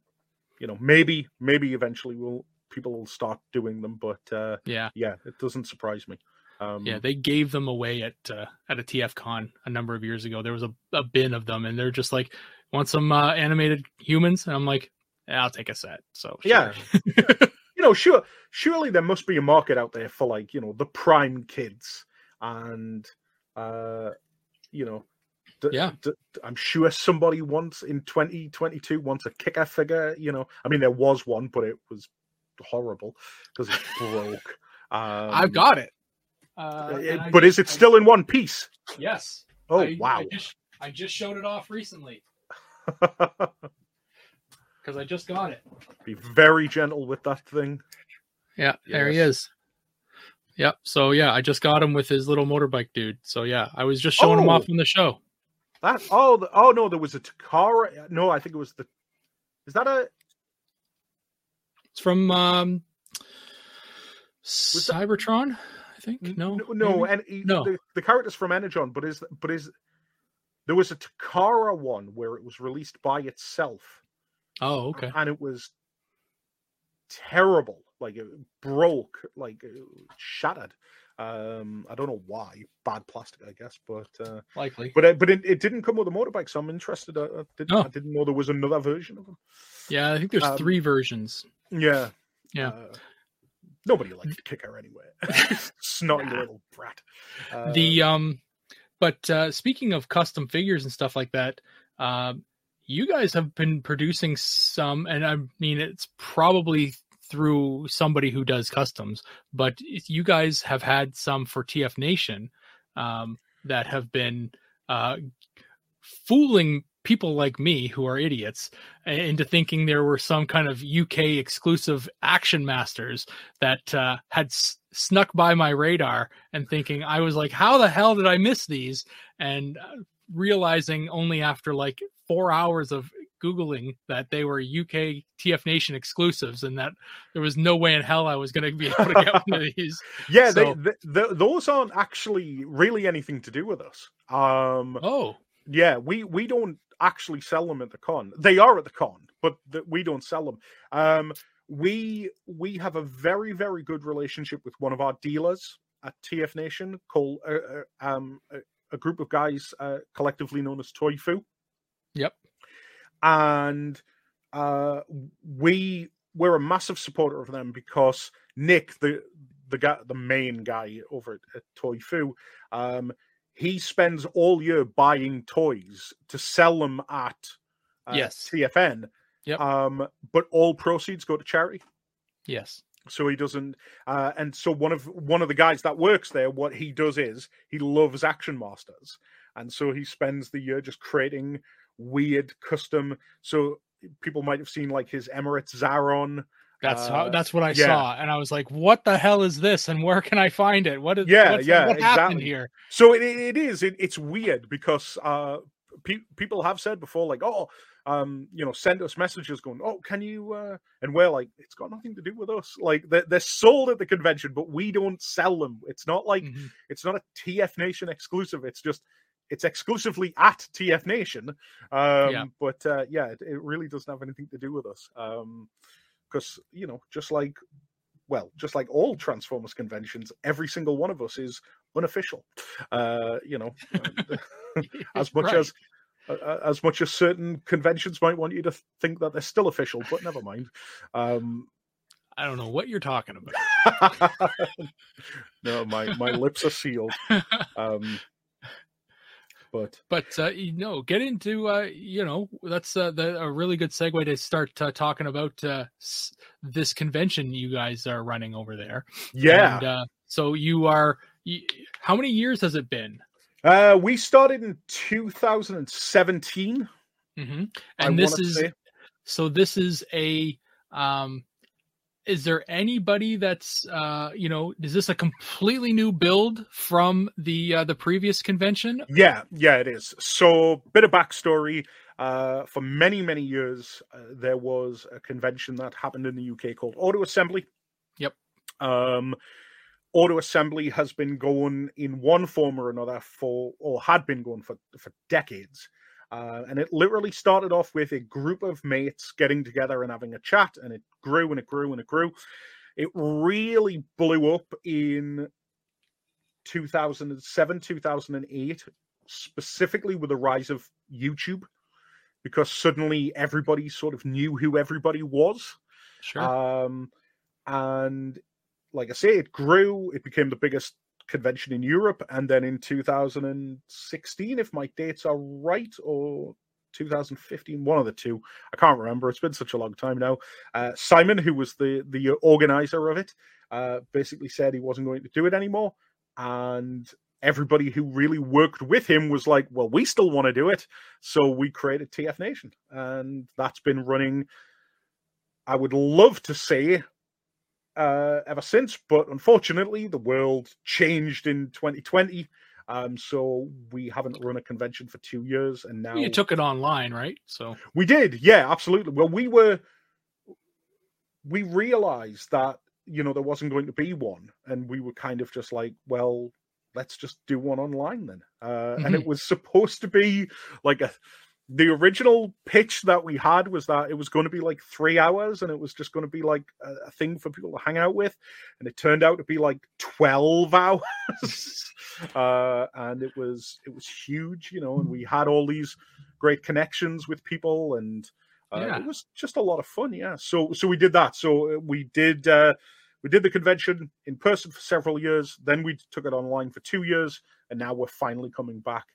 you know, maybe maybe eventually we'll people will start doing them, but uh, Yeah, yeah, it doesn't surprise me. Um, yeah. They gave them away at uh, at a TF Con a number of years ago. There was a, a bin of them, and they're just like, "Want some uh, animated humans?" And I'm like, yeah, "I'll take a set." So Yeah. you know, sure, surely there must be a market out there for like you know the prime kids, and uh, you know, d- Yeah. d- I'm sure somebody wants in 2022 wants a kicker figure. You know, I mean, there was one, but it was horrible because it broke. Um, I've got it. Uh, uh, and I but is it just- I- still in one piece? yes. Oh I- wow! I just, I just showed it off recently because I just got it. Be very gentle with that thing. Yeah, there he is. Yep. So yeah, I just got him with his little motorbike dude. So yeah, I was just showing him Oh. off on the show. That oh the, oh no, there was a Takara. No, I think it was the. Is that a It's from um Cybertron, I think. No, no, no, and he- No. The, the character's from Energon, but is but is there was a Takara one where it was released by itself, Oh, okay. and it was terrible. Like it broke, like it shattered. Um, I don't know why. Bad plastic, I guess, but uh, Likely. but it, but it, it didn't come with a motorbike, so I'm interested. I, I, didn't, Oh. I didn't know there was another version of them. Yeah, I think there's Um, three versions. Yeah, Yeah. Uh, nobody liked Kicker anyway. Snotty Nah. little brat. Uh, the um but uh speaking of custom figures and stuff like that um you guys have been producing some and i mean it's probably through somebody who does customs but you guys have had some for tf nation um that have been uh fooling people like me who are idiots into thinking there were some kind of uk exclusive action masters that uh, had s- snuck by my radar and thinking I was like, how the hell did I miss these? And uh, realizing only after like four hours of Googling that they were UK TF Nation exclusives and that there was no way in hell I was going to be able to get one of these. yeah, so- they, they, those aren't actually really anything to do with us. Um, Oh, Yeah, we we don't actually sell them at the con. They are at the con, but th- we don't sell them. Um, we we have a very very good relationship with one of our dealers at TF Nation called uh, uh, um a, a group of guys uh, collectively known as Toy Fu. Yep. And uh, we we're a massive supporter of them because Nick, the the guy, the main guy over at, at Toy Fu, um, he spends all year buying toys to sell them at uh, Yes. TFN. Yep. Um, but all proceeds go to charity. yes. So he doesn't. Uh, and so one of one of the guys that works there, what he does is he loves Action Masters, and so he spends the year just creating weird custom. So people might have seen like his Emirates Zaron. That's how, Uh, that's what I yeah. saw, and I was like, "What the hell is this? And where can I find it? What is? Yeah, what's- yeah, what happened exactly. here?" So it, it is. It, it's weird because uh, pe- people have said before, like, oh, um, you know, send us messages going, oh, can you? Uh, and we're like, it's got nothing to do with us. Like they're, they're sold at the convention, but we don't sell them. It's not like Mhm. it's not a TF Nation exclusive. It's just it's exclusively at TF Nation. Um, Yeah. But uh, yeah, it, it really doesn't have anything to do with us. Because you know, just like well, just like all Transformers conventions, every single one of us is unofficial. Uh, you know, as much Right. as uh, as much as certain conventions might want you to think that they're still official, but never mind. Um, I don't know what you're talking about. no, my my lips are sealed. Um, but but uh, you know, get into uh, you know that's uh, the, a really good segue to start uh, talking about uh, s- this convention you guys are running over there. yeah, And, uh, so you are. You, how many years has it been? uh, we started in 2017. hmm I And this is say. so. This is a. Um, is there anybody that's uh, you know? Is this a completely new build from the uh, the previous convention? Yeah, yeah, it is. So, bit of backstory. Uh, for many, many years, uh, there was a convention that happened in the UK called Auto Assembly. Yep. Um, Auto Assembly has been going in one form or another for, or had been going for for decades. Uh, and it literally started off with a group of mates getting together and having a chat, and it grew and it grew and it grew. It really blew up in 2007, 2008, specifically with the rise of YouTube, because suddenly everybody sort of knew who everybody was. Sure. Um, and like I say, it grew. It became the biggest convention in Europe. And then in 2016, if my dates are right, or 2015, one of the two, I can't remember. It's been such a long time now. Uh, Simon, who was the the organizer of it, uh, basically said he wasn't going to do it anymore. And everybody who really worked with him was like, well, we still want to do it. So we created TF Nation. And that's been running, I would love to say, uh, ever since. But unfortunately, the world changed in 2020. Um, so we haven't run a convention for two years. And now you took it online, right? So we did, yeah, absolutely. Well, we were, we realized that you know there wasn't going to be one, and we were kind of just like, well, let's just do one online then. Uh, And it was supposed to be like a the original pitch that we had was that it was going to be like three hours and it was just going to be like a, a thing for people to hang out with and it turned out to be like 12 hours. Uh, and it was it was huge you know and we had all these great connections with people and uh, yeah. it was just a lot of fun yeah. So so we did that. So uh, we did uh we did the convention in person for several years then we took it online for two years and now we're finally coming back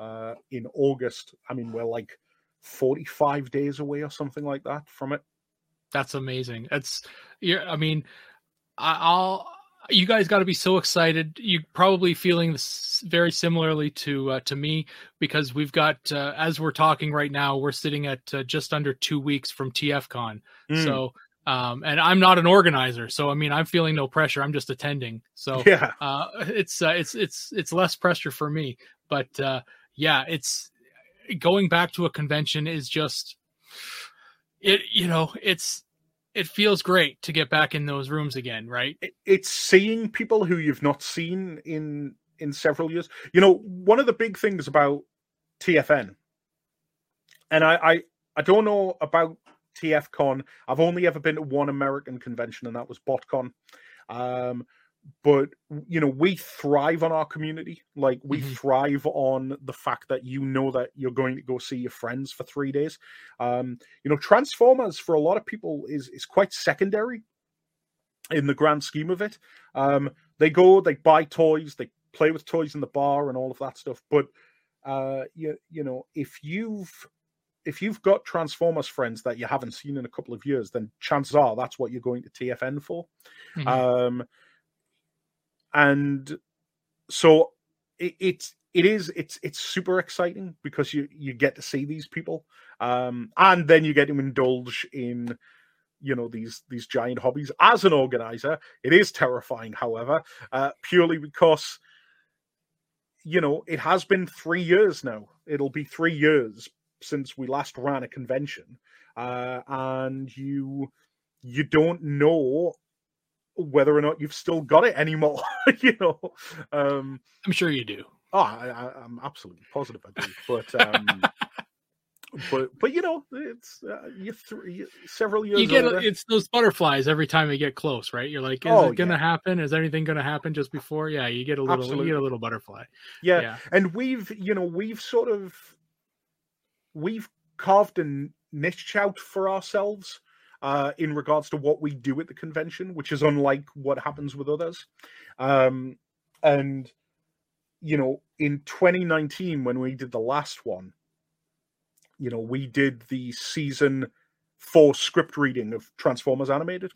uh, in August. I mean, we're like 45 days away or something like that from it. That's amazing. It's, yeah, I mean, I'll, you guys got to be so excited. You probably feeling this very similarly to uh, to me because we've got uh, as we're talking right now, we're sitting at uh, just under two weeks from TFCon. Mm. So um, and I'm not an organizer, so I mean I'm feeling no pressure. I'm just attending, so yeah, uh, it's uh, it's it's it's less pressure for me. But uh, yeah, it's going back to a convention is just it. You know, it's it feels great to get back in those rooms again, right? It's seeing people who you've not seen in in several years. You know, one of the big things about TFN, and I I, I don't know about TFCon. I've only ever been to one American convention, and that was BotCon. Um, but you know we thrive on our community like we mm-hmm. thrive on the fact that you know that you're going to go see your friends for three days um you know transformers for a lot of people is is quite secondary in the grand scheme of it um they go they buy toys they play with toys in the bar and all of that stuff but uh you, you know if you've if you've got transformers friends that you haven't seen in a couple of years then chances are that's what you're going to tfn for mm-hmm. um and so it, it's it is it's it's super exciting because you you get to see these people. Um and then you get to indulge in you know these these giant hobbies. As an organizer it is terrifying however uh purely because you know it has been 3 years now. It'll be 3 years since we last ran a convention. Uh and you you don't know whether or not you've still got it anymore. you know, um, I'm sure you do. Oh, I, am absolutely positive I do. But um, but but you know, it's uh, you, th- you several years. You get it's those butterflies every time you get close, right? You're like, is oh, it going to yeah. happen? Is anything going to happen just before? Yeah, you get a little, absolutely. you get a little butterfly. Yeah. yeah, and we've you know we've sort of we've carved a niche out for ourselves uh, in regards to what we do at the convention, which is unlike what happens with others. Um, and you know, in 2019, when we did the last one, you know, we did the season four script reading of Transformers Animated.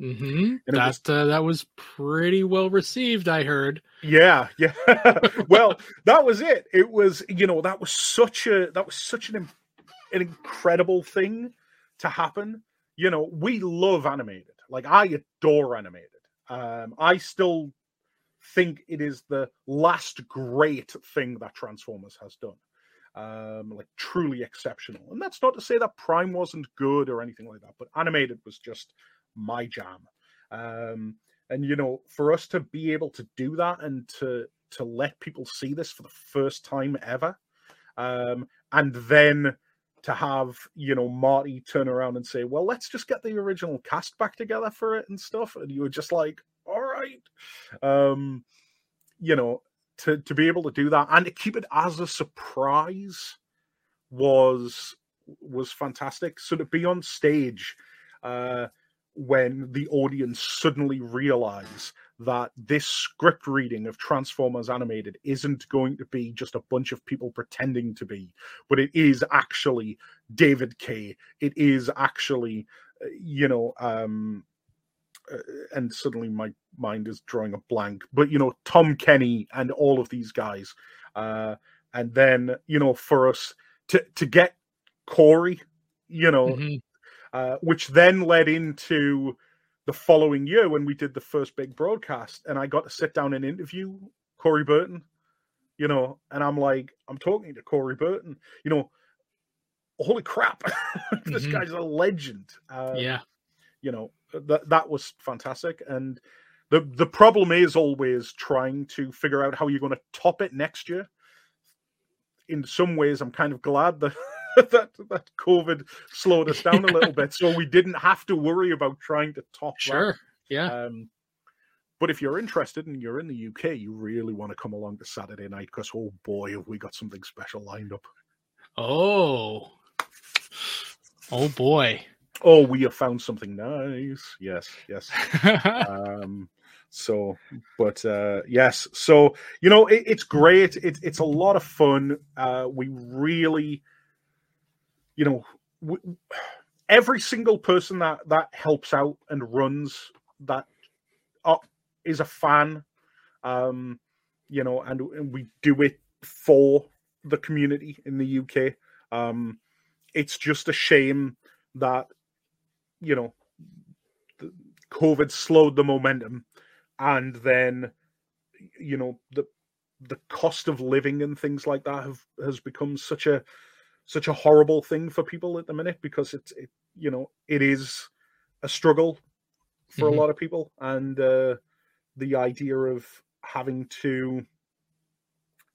Mm-hmm. That was, uh, that was pretty well received, I heard. Yeah, yeah. well, that was it. It was, you know, that was such a that was such an an incredible thing to happen you know, we love animated. Like I adore animated. Um, I still think it is the last great thing that Transformers has done. Um, like truly exceptional. And that's not to say that Prime wasn't good or anything like that, but animated was just my jam. Um, and you know, for us to be able to do that and to to let people see this for the first time ever, um, and then to have you know Marty turn around and say, "Well, let's just get the original cast back together for it and stuff," and you were just like, "All right," um, you know, to to be able to do that and to keep it as a surprise was was fantastic. So to be on stage uh, when the audience suddenly realize that this script reading of Transformers Animated isn't going to be just a bunch of people pretending to be, but it is actually David Kaye. It is actually, uh, you know, um, uh, and suddenly my mind is drawing a blank, but you know, Tom Kenny and all of these guys. Uh, and then, you know, for us to, to get Corey, you know, mm-hmm. uh, which then led into the following year when we did the first big broadcast, and I got to sit down and interview Corey Burton, you know, and I'm like, I'm talking to Corey Burton, you know, holy crap, this mm-hmm. guy's a legend. Um, yeah, you know that that was fantastic, and the the problem is always trying to figure out how you're going to top it next year. In some ways, I'm kind of glad that that that COVID slowed us down a little bit, so we didn't have to worry about trying to top. Sure. That. Yeah. Um, but if you're interested and you're in the UK, you really want to come along to Saturday night because oh boy, have we got something special lined up. Oh. Oh boy. Oh, we have found something nice. Yes, yes. um, so, but uh, yes, so you know, it, it's great. It, it's a lot of fun. Uh, we really, you know, we, every single person that that helps out and runs that up is a fan. Um, you know, and, and we do it for the community in the UK. Um, it's just a shame that you know COVID slowed the momentum, and then you know the the cost of living and things like that have has become such a such a horrible thing for people at the minute because it's it you know it is a struggle for Mhm. a lot of people and uh the idea of having to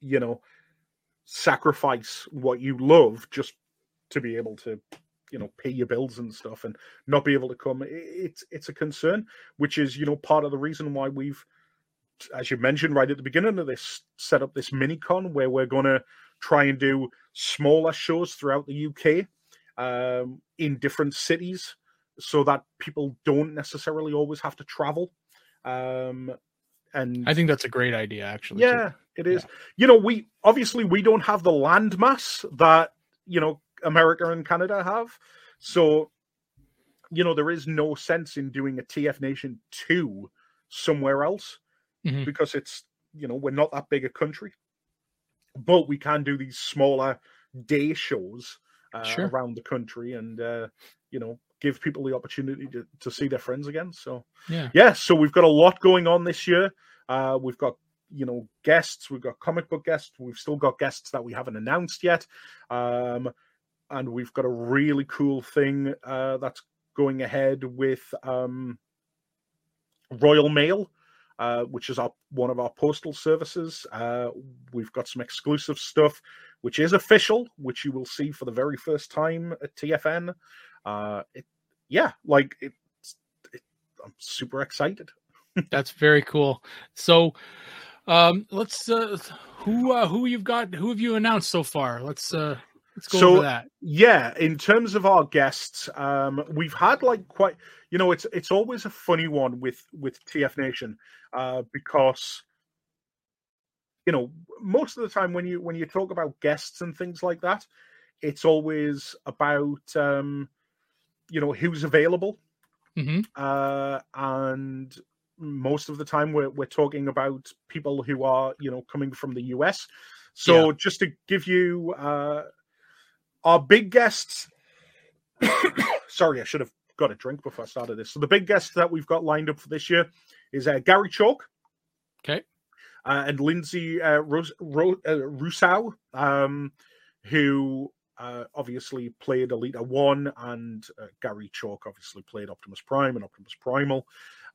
you know sacrifice what you love just to be able to you know pay your bills and stuff and not be able to come it's it's a concern which is you know part of the reason why we've as you mentioned right at the beginning of this set up this mini con where we're going to try and do smaller shows throughout the UK um, in different cities so that people don't necessarily always have to travel um, and I think that's a great idea, actually. too. yeah, it is. You know, we obviously we don't have the landmass that you know America and Canada have, so you know there is no sense in doing a TF Nation two somewhere else Mhm. because it's you know we're not that big a country, but we can do these smaller day shows uh, Sure. around the country and uh, you know give people the opportunity to, to see their friends again. So Yeah. yeah, so we've got a lot going on this year. Uh, we've got you know guests, we've got comic book guests, we've still got guests that we haven't announced yet, um, and we've got a really cool thing uh, that's going ahead with um, Royal Mail. Uh, which is our one of our postal services. Uh, we've got some exclusive stuff, which is official, which you will see for the very first time at TFN. Uh, it, yeah, like it, it, I'm super excited. That's very cool. So, um, let's uh, who uh, who you've got who have you announced so far? Let's uh, So- that. Yeah, in terms of our guests, um, we've had like quite, you know, it's it's always a funny one with with TF Nation uh, because, you know, most of the time when you when you talk about guests and things like that, it's always about, um, you know, who's available, hmm uh, and most of the time we're we're talking about people who are you know coming from the US. So just to give you uh, our big guests. Sorry, I should have got a drink before I started this. So the big guests that we've got lined up for this year is uh, Gary Chalk. Okay. Uh, and Lindsay uh, Rose, Ro- uh, Rousseau, um, who uh, obviously played Elita One, and uh, Gary Chalk obviously played Optimus Prime and Optimus Primal.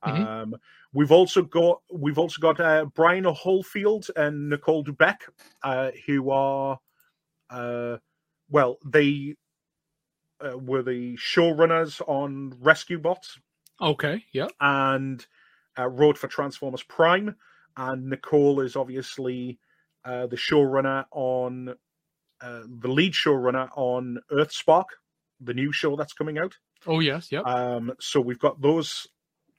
Mhm. Um, we've also got we've also got uh, Brian Hohlfeld and Nicole Dubuc, uh, who are uh, well, they uh, were the showrunners on Rescue Bots Okay. yeah. and uh, wrote for Transformers Prime. And Nicole is obviously uh, the showrunner on uh, the lead showrunner on Earthspark, the new show that's coming out. Oh yes. yeah. Um, so we've got those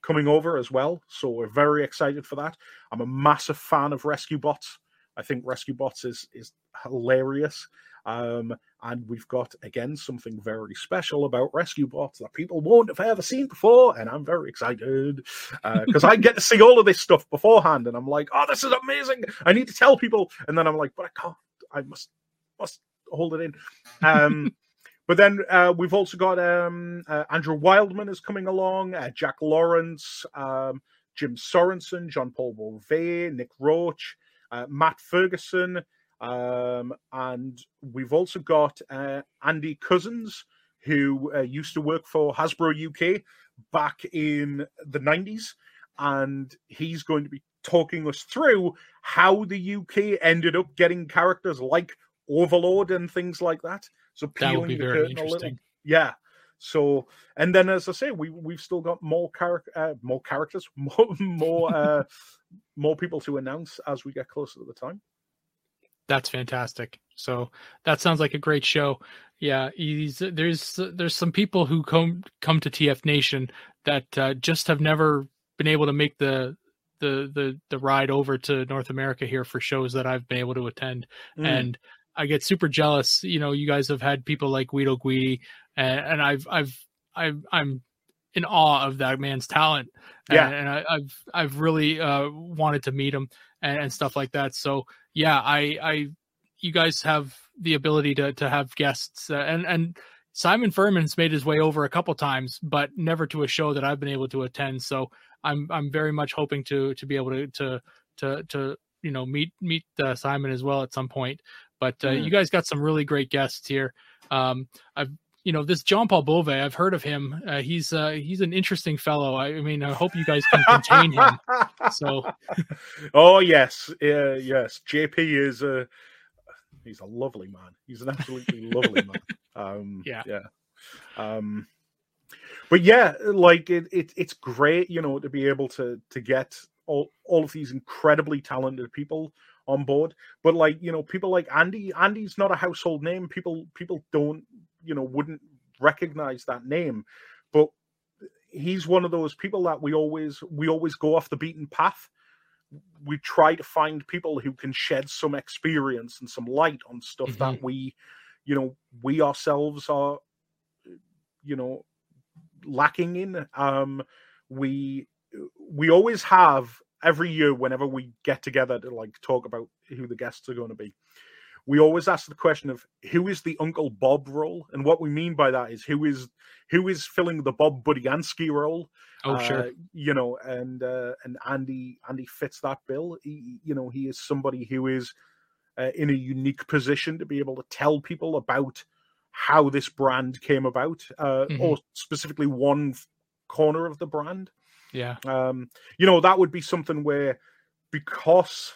coming over as well. So we're very excited for that. I'm a massive fan of Rescue Bots. I think Rescue Bots is is hilarious. Um, and we've got again something very special about Rescue Bots that people won't have ever seen before, and I'm very excited because I get to see all of this stuff beforehand, and I'm like, "Oh, this is amazing! I need to tell people," and then I'm like, "But I can't. I must must hold it in." Um, but then uh, we've also got um, uh, Andrew Wildman is coming along, uh, Jack Lawrence, um, Jim Sorenson, John Paul Bove, Nick Roche, uh, Matt Ferguson, um, and we've also got uh, Andy Cousins, who uh, used to work for Hasbro UK back in the 90s, and he's going to be talking us through how the UK ended up getting characters like Overlord and things like that. So peeling the very curtain a little. Yeah. So and then as I say, we we've still got more char- uh, more characters, more more uh, more people to announce as we get closer to the time. That's fantastic. So that sounds like a great show. Yeah, he's, there's there's some people who come come to TF Nation that uh, just have never been able to make the the the the ride over to North America here for shows that I've been able to attend, Mm. and I get super jealous. You know, you guys have had people like Guido Guidi, and, and I've I've I've I'm in awe of that man's talent. Yeah. and, and I, I've I've really uh, wanted to meet him and, and stuff like that. So yeah, I I you guys have the ability to to have guests, uh, and and Simon Furman's made his way over a couple times, but never to a show that I've been able to attend. So I'm I'm very much hoping to to be able to to to to you know meet meet uh, Simon as well at some point. But uh, Mm. you guys got some really great guests here. Um, I've you know this John Paul Bove. I've heard of him. Uh, he's uh, he's an interesting fellow. I, I mean, I hope you guys can contain him. So oh yes, uh, yes. JP is a he's a lovely man. He's an absolutely lovely man. Um, Yeah. yeah. Um, but yeah, like it, it, it's great, you know, to be able to to get all all of these incredibly talented people on board. But like you know, people like Andy. Andy's not a household name. People people don't you know wouldn't recognize that name, but he's one of those people that we always we always go off the beaten path. We try to find people who can shed some experience and some light on stuff that we you know we ourselves are you know lacking in. Um we we always have every year whenever we get together to like talk about who the guests are going to be we always ask the question of who is the uncle bob role and what we mean by that is who is who is filling the bob budiansky role oh sure, uh, you know, and uh, and Andy Andy fits that bill. He, you know, he is somebody who is uh, in a unique position to be able to tell people about how this brand came about, uh, Mhm. or specifically one corner of the brand. yeah, Um, you know, that would be something where because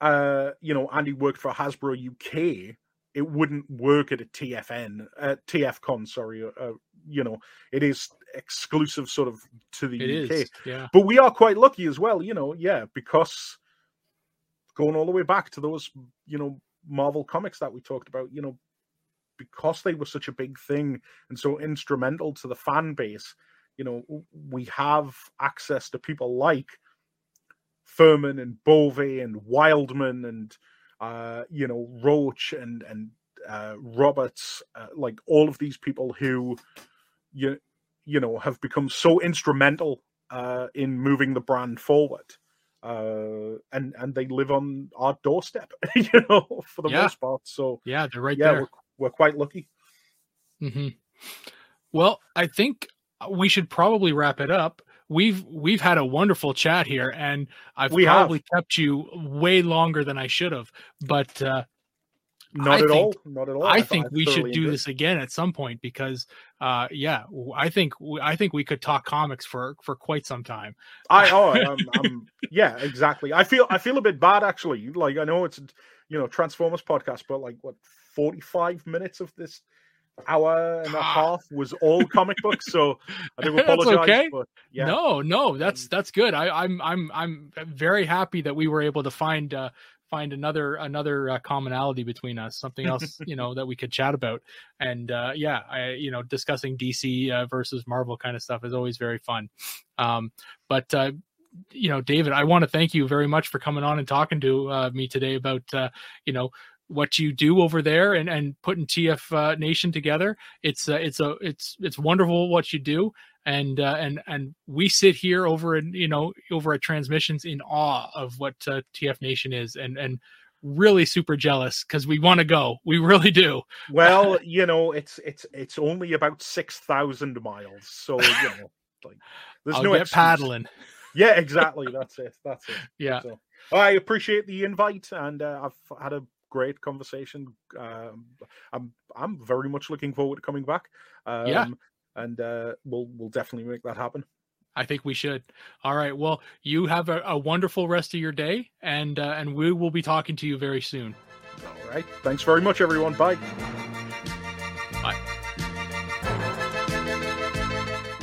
uh, you know Andy worked for Hasbro UK, it wouldn't work at a TFN, uh, TFCon. Sorry, uh, you know, it is exclusive sort of to the it UK. is. Yeah, But we are quite lucky as well, you know, yeah, because going all the way back to those, you know, Marvel comics that we talked about, you know, because they were such a big thing and so instrumental to the fan base, you know, we have access to people like Furman and Bove and Wildman and uh, you know, Roche and and uh, Roberts, uh, like all of these people who you you know have become so instrumental uh, in moving the brand forward. Uh, and and they live on our doorstep, you know, for the Yeah. most part. So yeah, they're right yeah, there. we're, we're quite lucky. hmm Well, I think we should probably wrap it up. We've we've had a wonderful chat here, and I've We have. probably kept you way longer than I should have. But uh, Not I at think- all. Not at all. I thought think we should do enjoyed this again at some point because, uh, yeah, I think I think we could talk comics for for quite some time. I oh I'm, I'm yeah exactly. I feel I feel a bit bad actually. Like I know it's you know Transformers podcast, but like what forty five minutes of this hour and a Ah. half was all comic books. So I do That's apologize. okay. But yeah, No, no, that's that's good. I, I'm I'm I'm very happy that we were able to find uh, find another another uh, commonality between us, something else you know that we could chat about. And uh, yeah, I you know discussing DC uh, versus Marvel kind of stuff is always very fun. Um, but uh, you know, David, I want to thank you very much for coming on and talking to uh, me today about uh, you know what you do over there and and putting TF uh, Nation together. It's uh, it's a it's it's wonderful what you do and uh, and and we sit here over in you know over at transmissions in awe of what uh, TF Nation is and and really super jealous because we want to go we really do well, you know, it's it's it's only about six thousand miles, so you know, like there's I'll no get excuse. paddling Yeah, exactly. That's it. That's it. yeah So I appreciate the invite, and uh, I've had a great conversation. Um, I'm I'm very much looking forward to coming back. Um, Yeah. and uh, we'll we'll definitely make that happen. I think we should all right well you have a, a wonderful rest of your day and uh, and we will be talking to you very soon All right. Thanks very much, everyone. Bye.